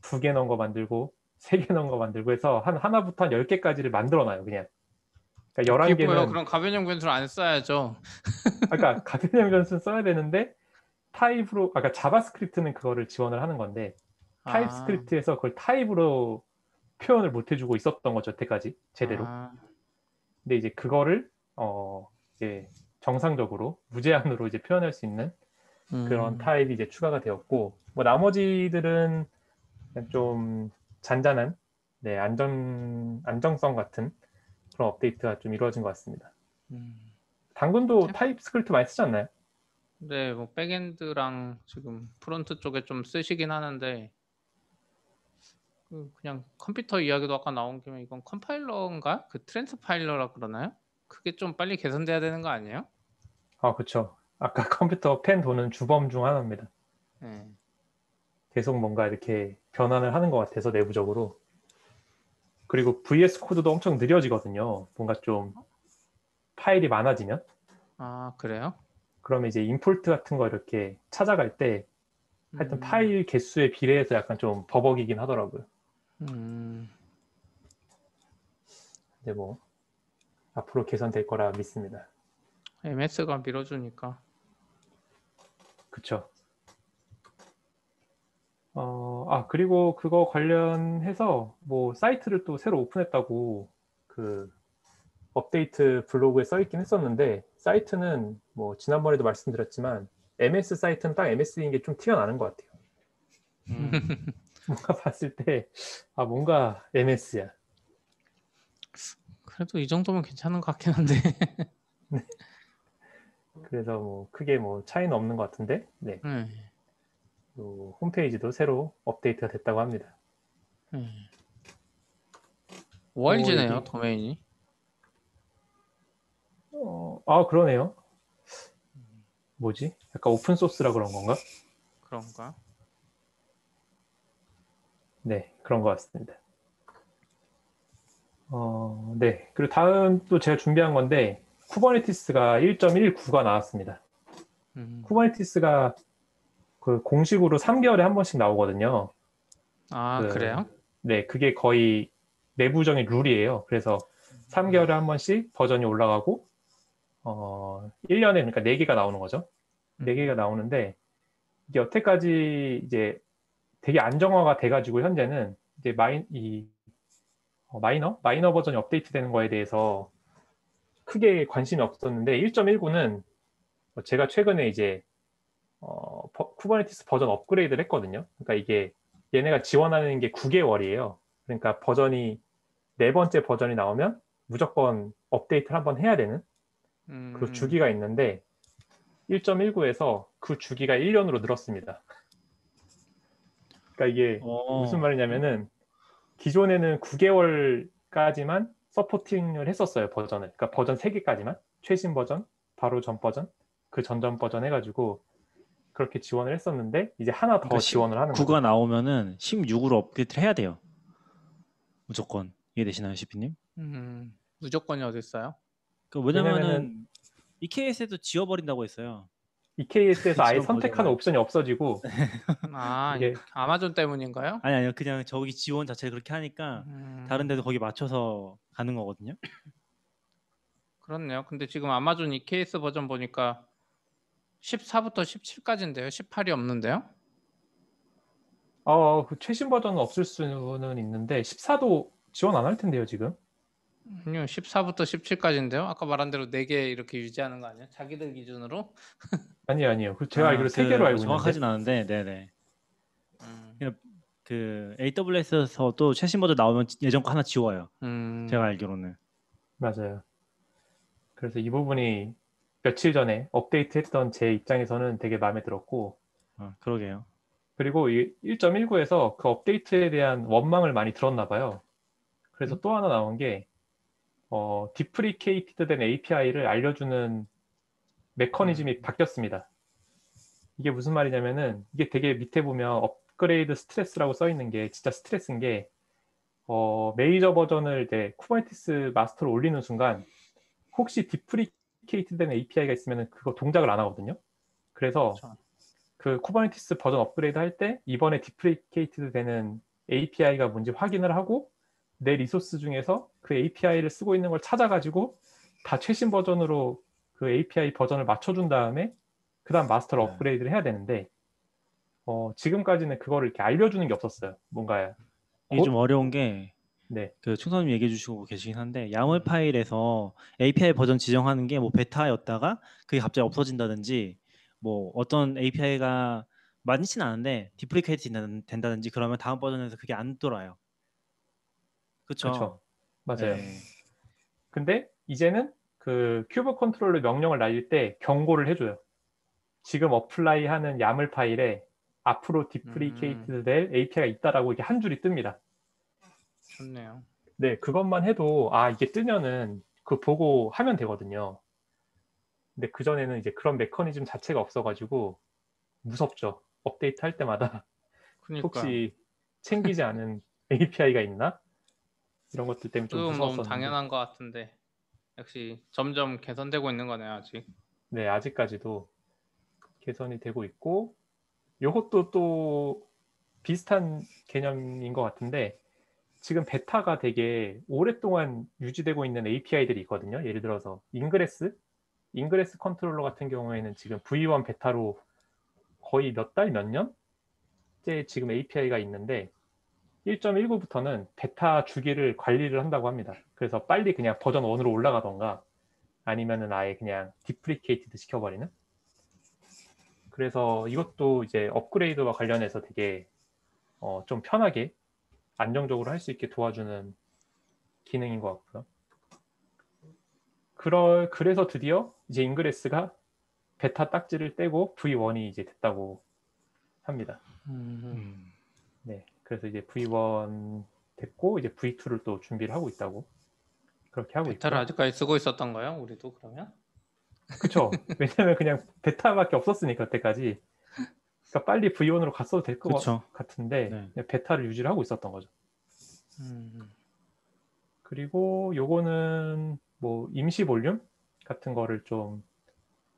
두 개 넣은 거 만들고, 세 개 넣은 거 만들고 해서 한 하나부터 한 10개까지를 만들어놔요, 그냥. 그러니까 뭐예요? 11개는 그럼 가변형 변수를 안 써야죠. 아까 가변형 변수는 써야 되는데 타입으로 아까 JavaScript는 그거를 지원을 하는 건데 아, TypeScript에서 그걸 타입으로 표현을 못 해주고 있었던 거죠 여태까지 제대로. 아, 근데 이제 그거를 어 이제 정상적으로 무제한으로 이제 표현할 수 있는 그런 음, 타입이 이제 추가가 되었고 뭐 나머지들은 좀 잔잔한 네 안전 안정성 같은 그런 업데이트가 좀 이루어진 것 같습니다. 음. 당근도 TypeScript 많이 쓰지 않나요? 네, 뭐 backend랑 지금 front 쪽에 좀 쓰시긴 하는데 그 그냥 컴퓨터 이야기도 아까 나온 김에 이건 컴파일러인가? 그 transpiler라 그러나요? 그게 좀 빨리 개선돼야 되는 거 아니에요? 아 그렇죠. 아까 컴퓨터 팬 도는 주범 중 하나입니다. 네. 계속 뭔가 이렇게 변환을 하는 것 같아서 내부적으로. 그리고 VS 코드도 엄청 느려지거든요. 뭔가 좀 파일이 많아지면. 아, 그래요? 그러면 이제 임포트 같은 거 이렇게 찾아갈 때 하여튼 음, 파일 개수에 비례해서 약간 좀 버벅이긴 하더라고요. 음, 근데 뭐 앞으로 개선될 거라 믿습니다. MS가 밀어주니까 그쵸. 어, 아, 그리고 그거 관련해서 뭐 사이트를 또 새로 오픈했다고 그 업데이트 블로그에 써 있긴 했었는데 사이트는 뭐 지난번에도 말씀드렸지만 MS 사이트는 딱 MS인 게좀 티가 나는 것 같아요. 음. 뭔가 봤을 때, 아, 뭔가 MS야. 그래도 이 정도면 괜찮은 것 같긴 한데 그래서 뭐 크게 뭐 차이는 없는 것 같은데, 네. 네, 또 홈페이지도 새로 업데이트가 됐다고 합니다. 네. ORG네요 여기- 도메인이 어, 아, 그러네요. 뭐지? 약간 오픈 소스라 그런 건가? 그런가? 네, 그런 것 같습니다. 어, 네. 그리고 다음 또 제가 준비한 건데, Kubernetes가 1.19가 나왔습니다. 음. Kubernetes가 그 공식으로 3개월에 한 번씩 나오거든요. 아 그- 그래요? 네, 그게 거의 내부적인 룰이에요. 그래서 3개월에 한 번씩 버전이 올라가고, 어, 1년에 그러니까 4개가 나오는 거죠. 음. 4개가 나오는데, 이게 여태까지 이제 되게 안정화가 돼가지고 현재는 이제 마이, 이, 어, 마이너? 마이너 버전이 업데이트 되는 거에 대해서 크게 관심이 없었는데, 1.19는 제가 최근에 이제, 어, 버- Kubernetes 버전 업그레이드를 했거든요. 그러니까 이게 얘네가 지원하는 게 9개월이에요. 그러니까 버전이 네 번째 버전이 나오면 무조건 업데이트를 한번 해야 되는 음, 그 주기가 있는데 1.19에서 그 주기가 1년으로 늘었습니다. 그러니까 이게 어, 무슨 말이냐면은 기존에는 9개월까지만 서포팅을 했었어요 버전을. 그러니까 버전 3개까지만 최신 버전, 바로 전 버전, 그 전전 버전 해가지고 그렇게 지원을 했었는데 이제 하나 더 그러니까 시- 지원을 하는 거죠. 9가 나오면은 16으로 업데이트를 해야 돼요. 무조건 이해되시나요, 시피님? 음, 무조건이 어디 있어요? 그 왜냐면은 왜냐면은 EKS에도 지워버린다고 했어요. EKS에서 아예 선택하는 버전을. 옵션이 없어지고 아 이게 아마존 때문인가요? 아니 아니요, 그냥 저기 지원 자체를 그렇게 하니까 음, 다른 데도 거기 맞춰서 가는 거거든요. 그렇네요. 근데 지금 아마존 EKS 버전 보니까 14부터 17까지인데요. 18이 없는데요? 어, 그 최신 버전은 없을 수는 있는데 14도 지원 안 할 텐데요, 지금. 아니요, 14부터 17까지인데요. 아까 말한 대로 4개 이렇게 유지하는 거 아니에요? 자기들 기준으로? 아니요, 아니요. 그 제가 아, 알기로 세그 개로 알고 있는데. 정확하진 않은데, 네네. 음, 그 AWS에서도 최신 버전 나오면 예전 거 하나 지워요. 음, 제가 알기로는. 맞아요. 그래서 이 부분이 며칠 전에 업데이트했던 제 입장에서는 되게 마음에 들었고, 아, 그러게요. 그리고 이 1.19에서 그 업데이트에 대한 원망을 많이 들었나 봐요. 그래서 또 하나 나온 게 어, deprecated 된 API를 알려주는 메커니즘이 바뀌었습니다. 이게 무슨 말이냐면은 이게 되게 밑에 보면 업그레이드 스트레스라고 써 있는 게 진짜 스트레스인 게 어, 메이저 버전을 이제 Kubernetes 마스터로 올리는 순간 혹시 deprecated 된 API가 있으면 그거 동작을 안 하거든요. 그래서 그렇죠. 그 Kubernetes 버전 업그레이드 할 때 이번에 deprecated 되는 API가 뭔지 확인을 하고 내 리소스 중에서 그 API를 쓰고 있는 걸 찾아가지고 다 최신 버전으로 그 API 버전을 맞춰준 다음에 그 다음 마스터를 네. 업그레이드를 해야 되는데 어, 지금까지는 그거를 이렇게 알려주는 게 없었어요. 뭔가 이게 곧- 좀 어려운 게 네, 그 충선님 얘기해 주시고 계시긴 한데 YAML 파일에서 API 버전 지정하는 게 뭐 베타였다가 그게 갑자기 없어진다든지 뭐 어떤 API가 많지는 않은데 deprecate 된다든지 그러면 다음 버전에서 그게 안 돌아요. 그렇죠. 맞아요. 네. 근데 이제는 그 kube control로 명령을 날릴 때 경고를 해줘요. 지금 apply 하는 YAML 파일에 앞으로 deprecate 될 API가 있다라고 이게 한 줄이 뜹니다. 좋네요. 네, 그것만 해도 아 이게 뜨면은 그 보고 하면 되거든요. 근데 그 전에는 이제 그런 메커니즘 자체가 없어가지고 무섭죠. 업데이트 할 때마다 그러니까 혹시 챙기지 않은 API가 있나 이런 것들 때문에 좀 그건 너무 무서웠었는데. 당연한 것 같은데 역시 점점 개선되고 있는 거네요 아직. 네, 아직까지도 개선이 되고 있고, 이것도 또 비슷한 개념인 것 같은데, 지금 베타가 되게 오랫동안 유지되고 있는 API들이 있거든요. 예를 들어서 Ingress, Ingress controller 같은 경우에는 지금 V1 베타로 거의 몇 달, 몇 년째 지금 API가 있는데, 1.19부터는 베타 주기를 관리를 한다고 합니다. 그래서 빨리 그냥 버전 1으로 올라가던가, 아니면은 아예 그냥 deprecated 시켜버리는 그래서 이것도 이제 업그레이드와 관련해서 되게 어, 좀 편하게 안정적으로 할 수 있게 도와주는 기능인 것 같고요. 그러, 그래서 드디어 이제 Ingress가 베타 딱지를 떼고 V1이 이제 됐다고 합니다. 음, 음. 네, 그래서 이제 V1 됐고 이제 V2를 또 준비를 하고 있다고 그렇게 하고 베타를 있고요. 아직까지 쓰고 있었던가요? 우리도 그러면? 그쵸. 왜냐면 그냥 베타밖에 없었으니까 그때까지. 그러니까 빨리 V1으로 갔어도 될 것. 같은데 네. 베타를 유지를 하고 있었던 거죠. 음, 그리고 요거는 뭐 임시 볼륨 같은 거를 좀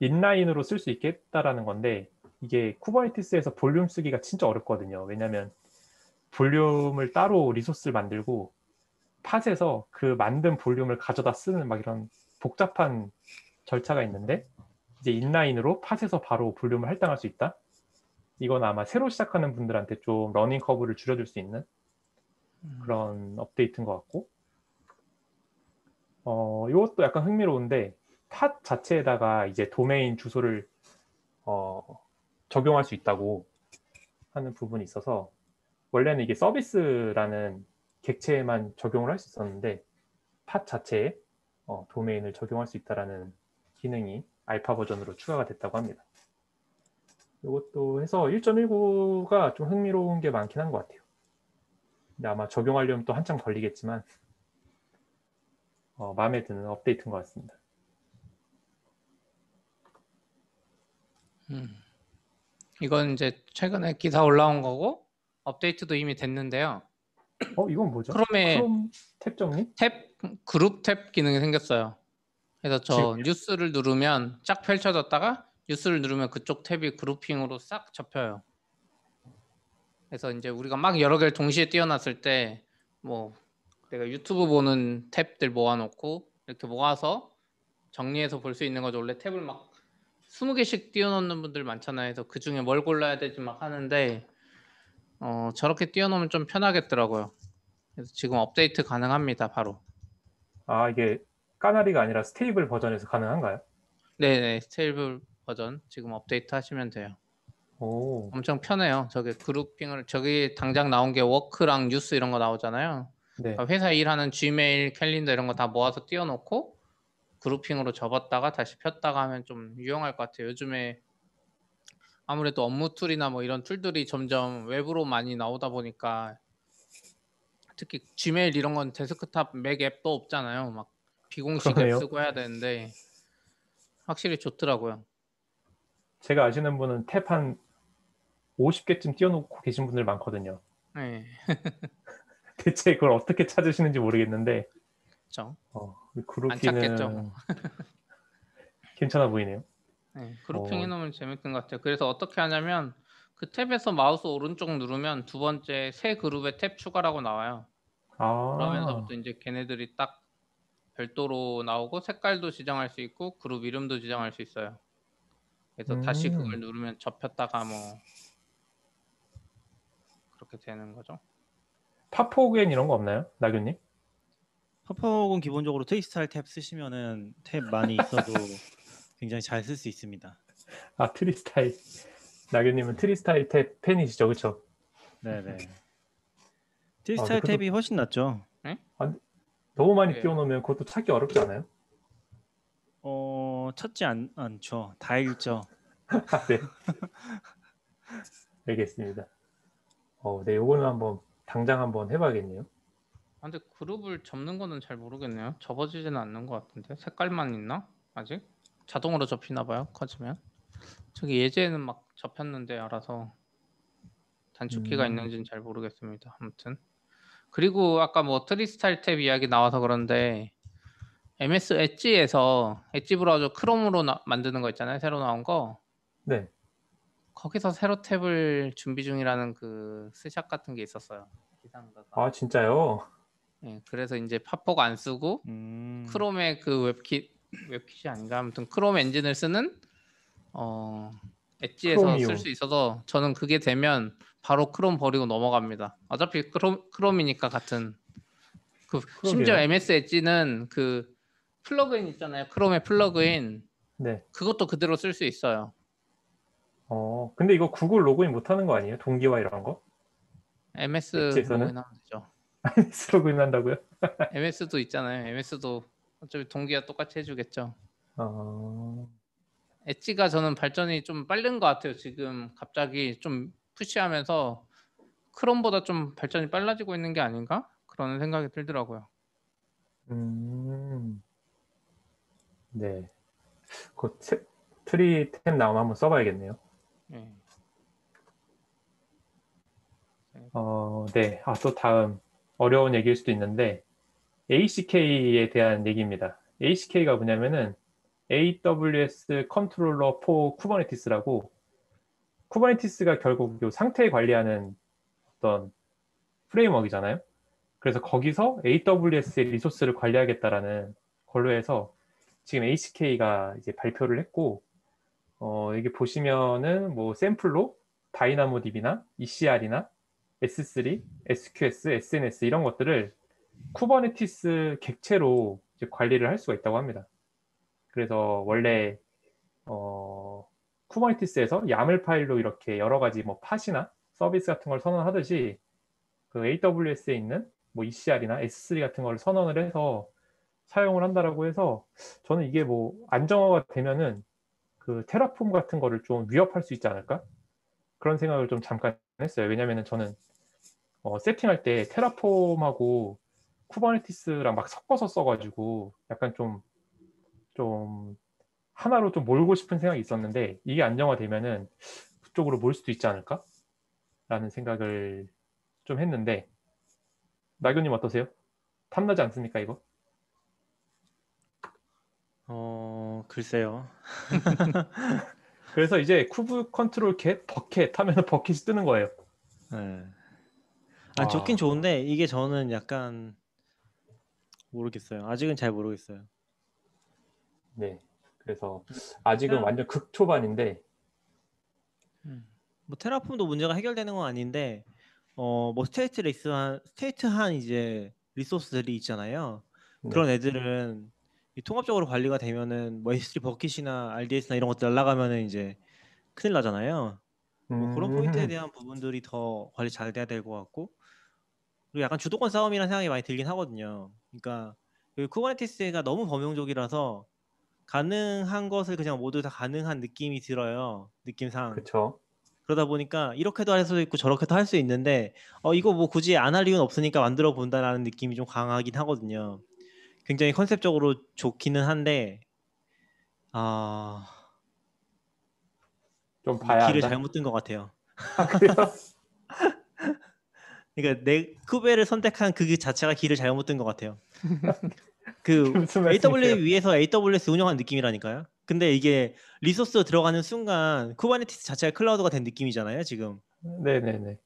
inline으로 쓸 수 있겠다라는 건데 이게 Kubernetes에서 볼륨 쓰기가 진짜 어렵거든요. 왜냐면 볼륨을 따로 리소스를 만들고 pod에서 그 만든 볼륨을 가져다 쓰는 막 이런 복잡한 절차가 있는데 이제 inline으로 pod에서 바로 볼륨을 할당할 수 있다. 이건 아마 새로 시작하는 분들한테 좀 learning curve를 줄여줄 수 있는 음. 그런 업데이트인 것 같고 어 이것도 약간 흥미로운데 pod 자체에다가 이제 도메인 주소를 어, 적용할 수 있다고 하는 부분이 있어서 원래는 이게 서비스라는 객체에만 적용을 할 수 있었는데 팟 자체에 어, 도메인을 적용할 수 있다라는 기능이 알파 버전으로 추가가 됐다고 합니다. 이것도 해서 1.19가 좀 흥미로운 게 많긴 한 것 같아요. 근데 아마 적용하려면 또 한참 걸리겠지만 어, 마음에 드는 업데이트인 것 같습니다. 음. 이건 이제 최근에 기사 올라온 거고 업데이트도 이미 됐는데요. 어 이건 뭐죠? 크롬에 크롬 탭 정리? 탭 그룹 탭 기능이 생겼어요. 그래서 저 지금요? 뉴스를 누르면 쫙 펼쳐졌다가 뉴스를 누르면 그쪽 탭이 grouping으로 싹 접혀요. 그래서 이제 우리가 막 여러 개를 동시에 띄워놨을 때 뭐 내가 유튜브 보는 탭들 모아놓고 이렇게 모아서 정리해서 볼 수 있는 거죠. 원래 탭을 막 20개씩 띄워놓는 분들 많잖아요. 그래서 그 중에 뭘 골라야 될지 막 하는데 어, 저렇게 띄워놓으면 좀 편하겠더라고요. 그래서 지금 업데이트 가능합니다. 바로. 아 이게 Canary가 아니라 stable 버전에서 가능한가요? 네네 stable 버전 지금 업데이트 하시면 돼요. 오, 엄청 편해요. 저게 grouping을 저기 당장 나온 게 work랑 뉴스 이런 거 나오잖아요. 네. 그러니까 회사 일하는 Gmail, 캘린더 이런 거 다 모아서 띄워놓고 grouping으로 접었다가 다시 폈다가 하면 좀 유용할 것 같아요. 요즘에 아무래도 업무 툴이나 뭐 이런 툴들이 점점 외부로 많이 나오다 보니까 특히 지메일 이런 건 데스크탑 맥 앱도 없잖아요. 막 비공식 그러네요. 앱 쓰고 해야 되는데 확실히 좋더라고요. 제가 아시는 분은 탭 한 50개쯤 띄워놓고 계신 분들 많거든요. 네, 대체 그걸 어떻게 찾으시는지 모르겠는데 그렇죠. 어, 안 찾겠죠. grouping은 괜찮아 보이네요. 네, 그룹핑 어. 해놓으면 재밌는 것 같아요. 그래서 어떻게 하냐면 그 탭에서 마우스 오른쪽 누르면 두 번째 새 그룹에 탭 추가라고 나와요. 아, 그러면서부터 이제 걔네들이 딱 별도로 나오고 색깔도 지정할 수 있고 그룹 이름도 지정할 수 있어요. 그래서 다시 음. 그걸 누르면 접혔다가 뭐 그렇게 되는 거죠. 파포겐 이런 거 없나요, 나균님? 파폭은 기본적으로 Tree Style Tab 쓰시면은 탭 많이 있어도 굉장히 잘 쓸 수 있습니다. 아 Tree Style. 나균님은 Tree Style Tab 팬이시죠, 그렇죠? 네네. Tree Style 그래도- 탭이 훨씬 낫죠. 너무 많이 네. 띄워놓으면 그것도 찾기 어렵지 않아요? 어 찾지 않, 않죠. 다 읽죠. 아, 네. 알겠습니다. 어, 네, 요거는 한번 당장 한번 해봐야겠네요. 아, 근데 그룹을 접는 거는 잘 모르겠네요. 접어지지는 않는 것 같은데 색깔만 있나? 아직 자동으로 접히나 봐요. 커지면 저기 예제에는 막 접혔는데 알아서 단축키가 음. 있는지는 잘 모르겠습니다. 아무튼 그리고 아까 뭐 트리스타일 탭 이야기 나와서 그런데 MS 엣지에서 엣지 브라우저 크롬으로 나- 만드는 거 있잖아요. 새로 나온 거 네. 거기서 새로 탭을 준비 중이라는 그 스샷 같은 게 있었어요. 기상가가. 아, 진짜요? 예, 그래서 이제 파폭 안 쓰고 음, 크롬의 그 WebKit WebKit이 아닌가 아무튼 크롬 엔진을 쓰는 어 엣지에서 크롬이요. 쓸수 있어서 저는 그게 되면 바로 크롬 버리고 넘어갑니다. 어차피 크롬 크롬이니까 같은 그 심지어 그러게요. MS 엣지는 그 plugin 있잖아요. 크롬의 plugin 네. 그것도 그대로 쓸 수 있어요. 어, 근데 이거 구글 로그인 못하는 거 아니에요? 동기화 이런 거? MS 엣지에서는? 로그인 하면 되죠. MS 로그인 한다고요? MS도 있잖아요. MS도 어차피 동기가 똑같이 해주겠죠. 어, 엣지가 저는 발전이 좀 빠른 것 같아요. 지금 갑자기 좀 push하면서 크롬보다 좀 발전이 빨라지고 있는 게 아닌가 그런 생각이 들더라고요. 음, 네. 그 트- tree tab 나오면 한번 써봐야겠네요. 예. 어, 네. 아, 또 다음 어려운 얘기일 수도 있는데 ACK에 대한 얘기입니다. ACK가 뭐냐면은 AWS Controller for Kubernetes라고 Kubernetes가 결국 요 상태 관리하는 어떤 framework잖아요. 그래서 거기서 AWS의 resource를 관리하겠다라는 걸로 해서 지금 ACK가 이제 발표를 했고 어, 여기 보시면은 뭐 샘플로 DynamoDB나 ECR이나 S3, SQS, SNS 이런 것들을 Kubernetes 객체로 관리를 할 수가 있다고 합니다. 그래서 원래 어, Kubernetes에서 YAML 파일로 이렇게 여러 가지 뭐 pod이나 서비스 같은 걸 선언하듯이 그 AWS에 있는 뭐 ECR이나 S3 같은 걸 선언을 해서 사용을 한다라고 해서 저는 이게 뭐 안정화가 되면은 그 Terraform 같은 거를 좀 위협할 수 있지 않을까? 그런 생각을 좀 잠깐 했어요. 왜냐면은 저는 어, 세팅할 때 Terraform하고 Kubernetes랑 막 섞어서 써가지고 약간 좀, 좀 하나로 좀 몰고 싶은 생각이 있었는데 이게 안정화되면은 그쪽으로 몰 수도 있지 않을까? 라는 생각을 좀 했는데 나교님 어떠세요? 탐나지 않습니까 이거? 어 글쎄요. 그래서 이제 kube control get bucket 하면 bucket이 뜨는 거예요. 네. 아 아. 좋긴 좋은데 이게 저는 약간 모르겠어요. 아직은 잘 모르겠어요. 네. 그래서 아직은 그냥- 완전 극초반인데 음. 뭐 Terraform도 문제가 해결되는 건 아닌데 어 뭐 stateless한 state한 이제 resource들이 있잖아요. 네. 그런 애들은 이 통합적으로 관리가 되면은 뭐 S3 bucket이나 RDS나 이런 것들 날라가면은 이제 큰일 나잖아요. 뭐 그런 포인트에 음. 대한 부분들이 더 관리 잘 돼야 될 것 같고 그리고 약간 주도권 싸움이라는 생각이 많이 들긴 하거든요. 그러니까 그 Kubernetes가 너무 범용적이라서 가능한 것을 그냥 모두 다 가능한 느낌이 들어요. 느낌상. 그쵸. 그러다 보니까 이렇게도 할 수도 있고 저렇게도 할 수 있는데 어 이거 뭐 굳이 안 할 이유는 없으니까 만들어 본다라는 느낌이 좀 강하긴 하거든요. 굉장히 컨셉적으로 좋기는 한데 아 좀 봐야 되긴 한다. 잘못 든 것 같아요. 아, 그래요? 그러니까 내 Kube를 선택한 그 자체가 길을 잘못 든 것 같아요. 그 AWS? 위에서 AWS 운영하는 느낌이라니까요. 근데 이게 resource 들어가는 순간 Kubernetes 자체가 클라우드가 된 느낌이잖아요. 지금 네네네.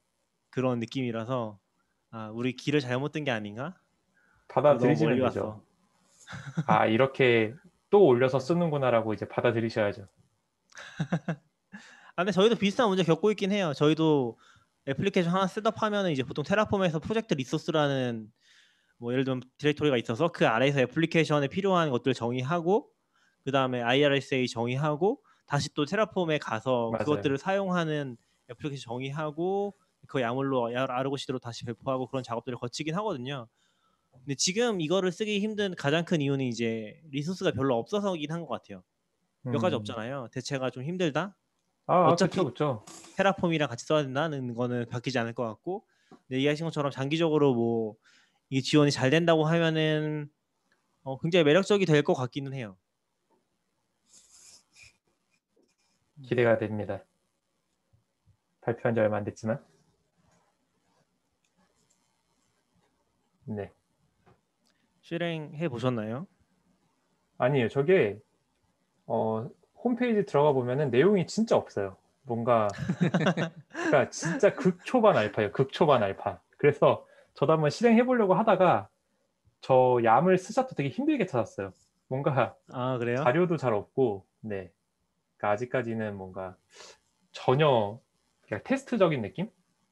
그런 느낌이라서 아 우리 길을 잘못 든 게 아닌가? 되죠. 왔어. 아 이렇게 또 올려서 쓰는구나라고 이제 받아들이셔야죠. 아, 근데 저희도 비슷한 문제 겪고 있긴 해요. 저희도 애플리케이션 하나 setup하면 이제 보통 Terraform에서 프로젝트 resource라는 뭐 예를 들면 directory가 있어서 그 아래에서 애플리케이션에 필요한 것들 정의하고 그 다음에 IRSA 정의하고 다시 또 Terraform에 가서 맞아요. 그것들을 사용하는 애플리케이션 정의하고 그 YAML로 Argo CD로 다시 배포하고 그런 작업들을 거치긴 하거든요. 근데 지금 이거를 쓰기 힘든 가장 큰 이유는 이제 resource가 별로 없어서긴 한 것 같아요. 몇 가지 음. 없잖아요. 대체가 좀 힘들다. 아, 어차피- 그쵸 그쵸. 테라폼이랑 같이 써야 된다는 거는 바뀌지 않을 것 같고 근데 얘기하신 것처럼 장기적으로 뭐 이게 지원이 잘 된다고 하면은 어, 굉장히 매력적이 될 것 같기는 해요. 기대가 됩니다. 발표한 지 얼마 안 됐지만. 네. 실행해 보셨나요? 아니에요. 저게 어, 홈페이지 들어가 보면은 내용이 진짜 없어요. 뭔가 그러니까 진짜 극초반 알파예요. 극초반 알파. 그래서 저도 한번 실행해 보려고 하다가 저 얌을 스샷도 되게 힘들게 찾았어요. 뭔가 아 그래요? 자료도 잘 없고, 네. 그러니까 아직까지는 뭔가 전혀 그냥 테스트적인 느낌?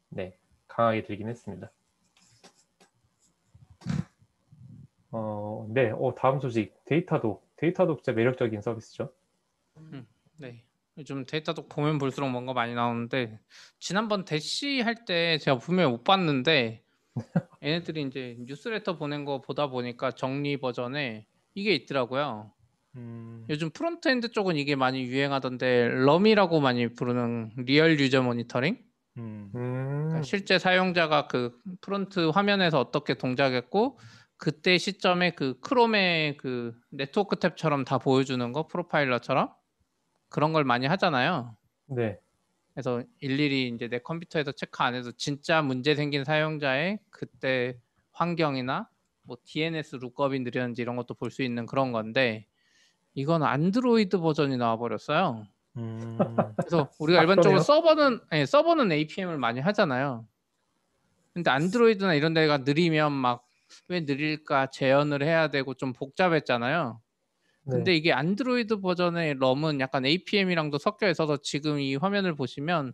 네, 강하게 들긴 했습니다. 어, 네, 어, 다음 소식 데이터도 데이터도 진짜 매력적인 서비스죠. 네. 요즘 Datadog 보면 볼수록 뭔가 많이 나오는데 지난번 대시 할 때 제가 분명히 못 봤는데 얘네들이 이제 뉴스레터 보낸 거 보다 보니까 정리 버전에 이게 있더라고요. 음, 요즘 frontend 쪽은 이게 많이 유행하던데 RUM이라고 많이 부르는 real user monitoring? 음, 음, 그러니까 실제 사용자가 그 front 화면에서 어떻게 동작했고 그때 시점에 그 Chrome의 그 네트워크 탭처럼 다 보여주는 거 profiler처럼 그런 걸 많이 하잖아요. 네, 그래서 일일이 이제 내 컴퓨터에서 체크 안 해도 진짜 문제 생긴 사용자의 그때 환경이나 뭐 DNS lookup이 느렸는지 이런 것도 볼 수 있는 그런 건데 이건 안드로이드 버전이 나와 버렸어요. 음, 그래서 우리가 아, 일반적으로 그러네요. 서버는 예, 서버는 APM을 많이 하잖아요. 근데 안드로이드나 이런 데가 느리면 막 왜 느릴까 재현을 해야 되고 좀 복잡했잖아요. 네. 근데 이게 안드로이드 버전의 럼은 약간 APM이랑도 섞여 있어서 지금 이 화면을 보시면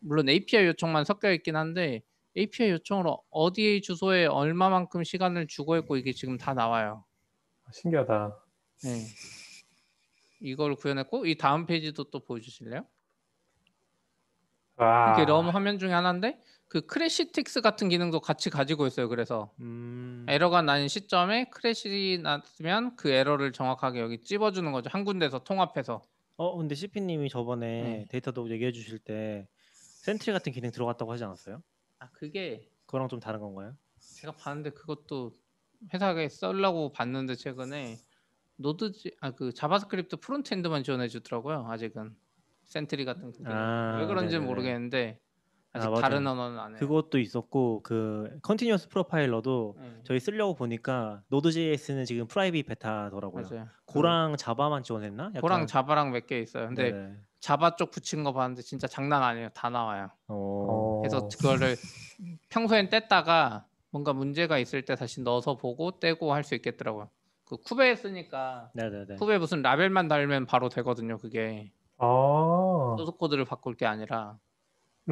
물론 API 요청만 섞여 있긴 한데 API 요청으로 어디 주소에 얼마만큼 시간을 주고 있고 이게 지금 다 나와요. 신기하다. 네. 이걸 구현했고 이 다음 페이지도 또 보여주실래요? 와, 이게 럼 화면 중에 하나인데 그 Crashlytics 같은 기능도 같이 가지고 있어요. 그래서 음, 에러가 난 시점에 crash 났으면 그 에러를 정확하게 여기 찝어주는 거죠. 한 군데서 통합해서. 어 근데 CP님이 저번에 네. Datadog 얘기해 주실 때 Sentry 같은 기능 들어갔다고 하지 않았어요? 아 그게 그거랑 좀 다른 건가요? 제가 봤는데 그것도 회사에 쓰려고 봤는데 최근에 Node.js 아 그 JavaScript frontend만 지원해 주더라고요. 아직은 Sentry 같은 그 기능. 아, 왜 그런지는 네네네. 모르겠는데 아, 맞아요. 다른 언어는 안 해요. 그것도 있었고 그 continuous profiler도 네, 저희 쓰려고 보니까 Node.js는 지금 private beta더라고요. 맞아요. Go랑 Java만 지원했나? 약간- Go랑 Java랑 몇 개 있어요. 근데 네네. Java 쪽 붙인 거 봤는데 진짜 장난 아니에요. 다 나와요. 어, 어, 그래서 그거를 평소엔 뗐다가 뭔가 문제가 있을 때 다시 넣어서 보고 떼고 할 수 있겠더라고요. 그 쿠베에 쓰니까 네네네. 쿠베 무슨 라벨만 달면 바로 되거든요. 그게 아, 소스 코드를 바꿀 게 아니라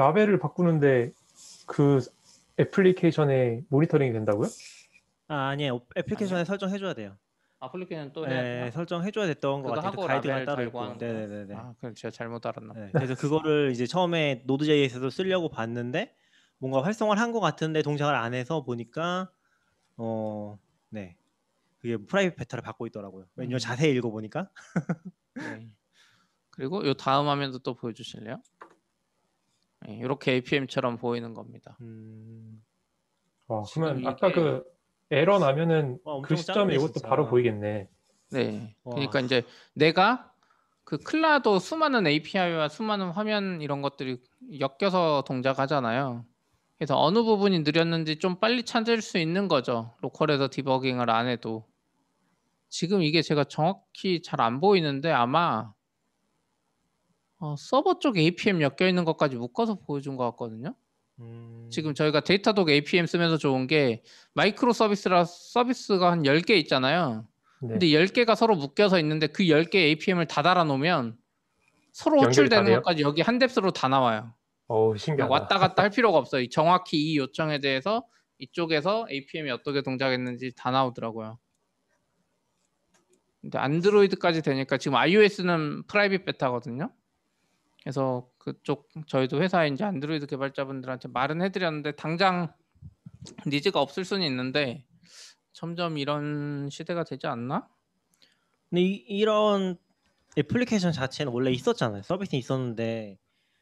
라벨을 바꾸는데 그 애플리케이션에 모니터링이 된다고요? 아 아니에요. 애플리케이션에 설정해줘야 돼요. 아플리케이션 또 해야 네, 되나? 설정해줘야 됐던 것 그거 같아요. 하고 그 가이드가 라벨 따로 달고 있고. 하는 거. 네네네. 아, 그럼 제가 잘못 알았나? 네, 그래서 그거를 이제 처음에 Node.js도 쓰려고 봤는데 뭔가 활성화를 한 것 같은데 동작을 안 해서 보니까 어, 네. 그게 private beta를 받고 있더라고요. 왜냐면 음. 자세히 읽어보니까. 네. 그리고 요 다음 화면도 또 보여주실래요? 네, 이렇게 APM처럼 보이는 겁니다. 음, 와, 그러면 아까 이게- 그 에러 나면은 와, 그 시점에 이것도 진짜. 바로 보이겠네. 네. 와. 그러니까 이제 내가 그 클라도 수많은 API와 수많은 화면 이런 것들이 엮여서 동작하잖아요. 그래서 어느 부분이 느렸는지 좀 빨리 찾을 수 있는 거죠. local에서 debugging을 안 해도. 지금 이게 제가 정확히 잘 안 보이는데 아마 어, 서버 쪽 APM 엮여 있는 것까지 묶어서 보여준 것 같거든요. 음, 지금 저희가 Datadog APM 쓰면서 좋은 게 microservice라 서비스가 한 10개 있잖아요. 네. 근데 10개가 서로 묶여서 있는데 그 10개 APM을 다 달아 놓으면 서로 호출되는? 것까지 여기 한 depth로 다 나와요. 그러니까 신기하다. 왔다 갔다 할 필요가 없어요. 정확히 이 요청에 대해서 이쪽에서 APM이 어떻게 동작했는지 다 나오더라고요. 근데 안드로이드까지 되니까 지금 iOS는 private beta거든요. 그래서 그쪽 저희도 회사에 이제 안드로이드 개발자분들한테 말은 해드렸는데 당장 needs가 없을 수는 있는데 점점 이런 시대가 되지 않나? 근데 이, 이런 애플리케이션 자체는 원래 있었잖아요. 서비스 있었는데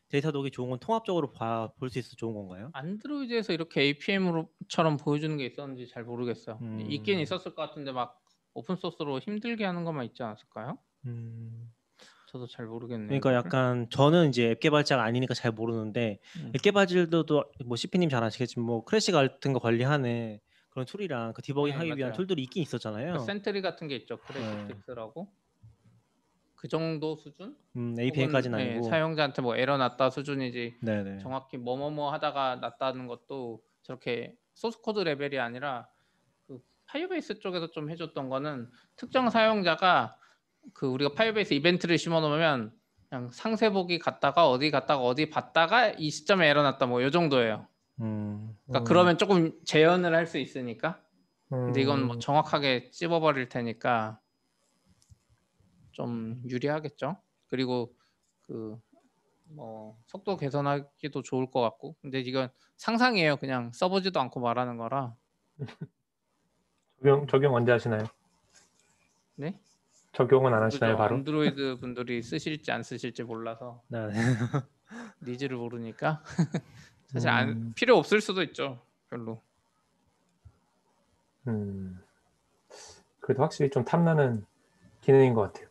Datadog이 좋은 건 통합적으로 볼 수 있어 좋은 건가요? 안드로이드에서 이렇게 APM처럼 보여주는 게 있었는지 잘 모르겠어요. 음. 있긴 있었을 것 같은데 막 open source로 힘들게 하는 것만 있지 않았을까요? 음, 저도 잘 모르겠네요. 그러니까. 약간 저는 이제 앱 개발자가 아니니까 잘 모르는데 음. 앱 개발자들도 뭐 CP님 잘 아시겠지만 뭐 crash 같은 거 관리하는 그런 tool이랑 그 debugging 네, 하기 위한 맞아요. tool들이 있긴 있었잖아요. 그 Sentry 같은 게 있죠. 네. Crashlytics라고. 그 정도 수준? 음, API까지는 혹은, 네, 아니고. 사용자한테 뭐 에러 났다 수준이지. 네네. 정확히 뭐뭐뭐 하다가 났다는 것도 저렇게 source code 레벨이 아니라 그 Firebase 쪽에서 좀 해줬던 거는 특정 사용자가 그 우리가 Firebase 이벤트를 심어놓으면 그냥 상세 보기 갔다가 어디 갔다가 어디 봤다가 이 시점에 에러 났다 뭐 요 정도예요. 음, 그러니까 음. 그러면 조금 재현을 할 수 있으니까. 근데 이건 뭐 음, 정확하게 찝어버릴 테니까 좀 유리하겠죠. 그리고 그 뭐 속도 개선하기도 좋을 것 같고. 근데 이건 상상이에요. 그냥 써보지도 않고 말하는 거라. 적용, 적용 언제 하시나요? 네? 적용은 안 하시나요? 바로? 안드로이드 분들이 쓰실지 안 쓰실지 몰라서 네. needs를 모르니까 사실 안 음. 필요 없을 수도 있죠. 별로. 음, 그래도 확실히 좀 탐나는 기능인 것 같아요.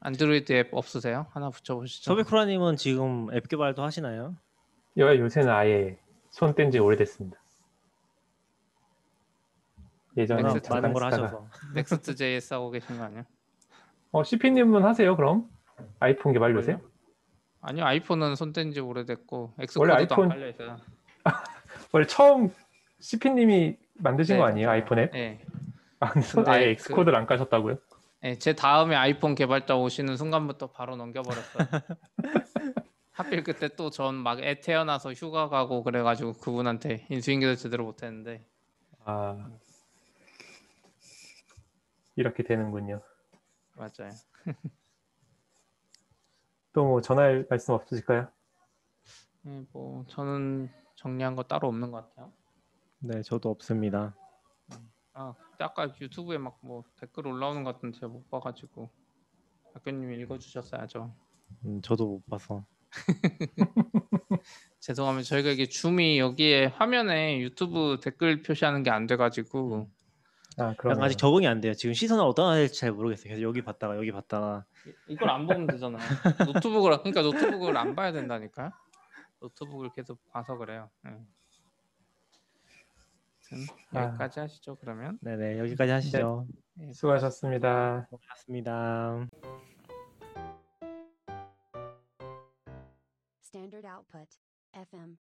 안드로이드 앱 없으세요? 하나 붙여보시죠. 서비쿠라님은 지금 앱 개발도 하시나요? 여- 요새는 아예 손 뗀 지 오래됐습니다. 예전에 많은 걸. 하셔서. Next.js 하고 계신 거 아니에요? 어, CP님은 하세요, 그럼? 아이폰 개발 요새? 아니요 아이폰은 손뗀 지 오래됐고 원래 Xcode도 아이폰- 안 깔려 있어요. 원래 처음 CP님이 만드신 네, 거 아니에요, 맞아요. 아이폰 앱? 네. 아, 손- 근데 아예 그- Xcode를 안 까셨다고요? 네, 제 다음에 아이폰 개발자 오시는 순간부터 바로 넘겨버렸어요. 하필 그때 또 전 막 애 태어나서 휴가 가고 그래가지고 그분한테 인수인계도 제대로 못했는데 아, 이렇게 되는군요. 맞아요. 또 뭐 전할 말씀 없으실까요? 네, 뭐 저는 정리한 거 따로 없는 것 같아요. 네, 저도 없습니다. 아, 아까 유튜브에 막 뭐 댓글 올라오는 것 같은데 제가 못 봐가지고 학교님이 읽어주셨어야죠. 음, 저도 못 봐서. 죄송합니다. 저희가 이게 줌이 여기에 화면에 유튜브 댓글 표시하는 게 안 돼가지고 아, 약간 아직 적응이 안 돼요. 지금 시선을 어디다 놔야 될지 잘 모르겠어요. 그래서 여기 봤다가 여기 봤다가 이- 이걸 안 보면 되잖아요. 노트북을 그러니까 노트북을 안 봐야 된다니까요. 노트북을 계속 봐서 그래요. 네. 아무튼 아. 여기까지 하시죠. 그러면 네네 여기까지 하시죠. 네, 수고하셨습니다. 고맙습니다. Standard output. FM.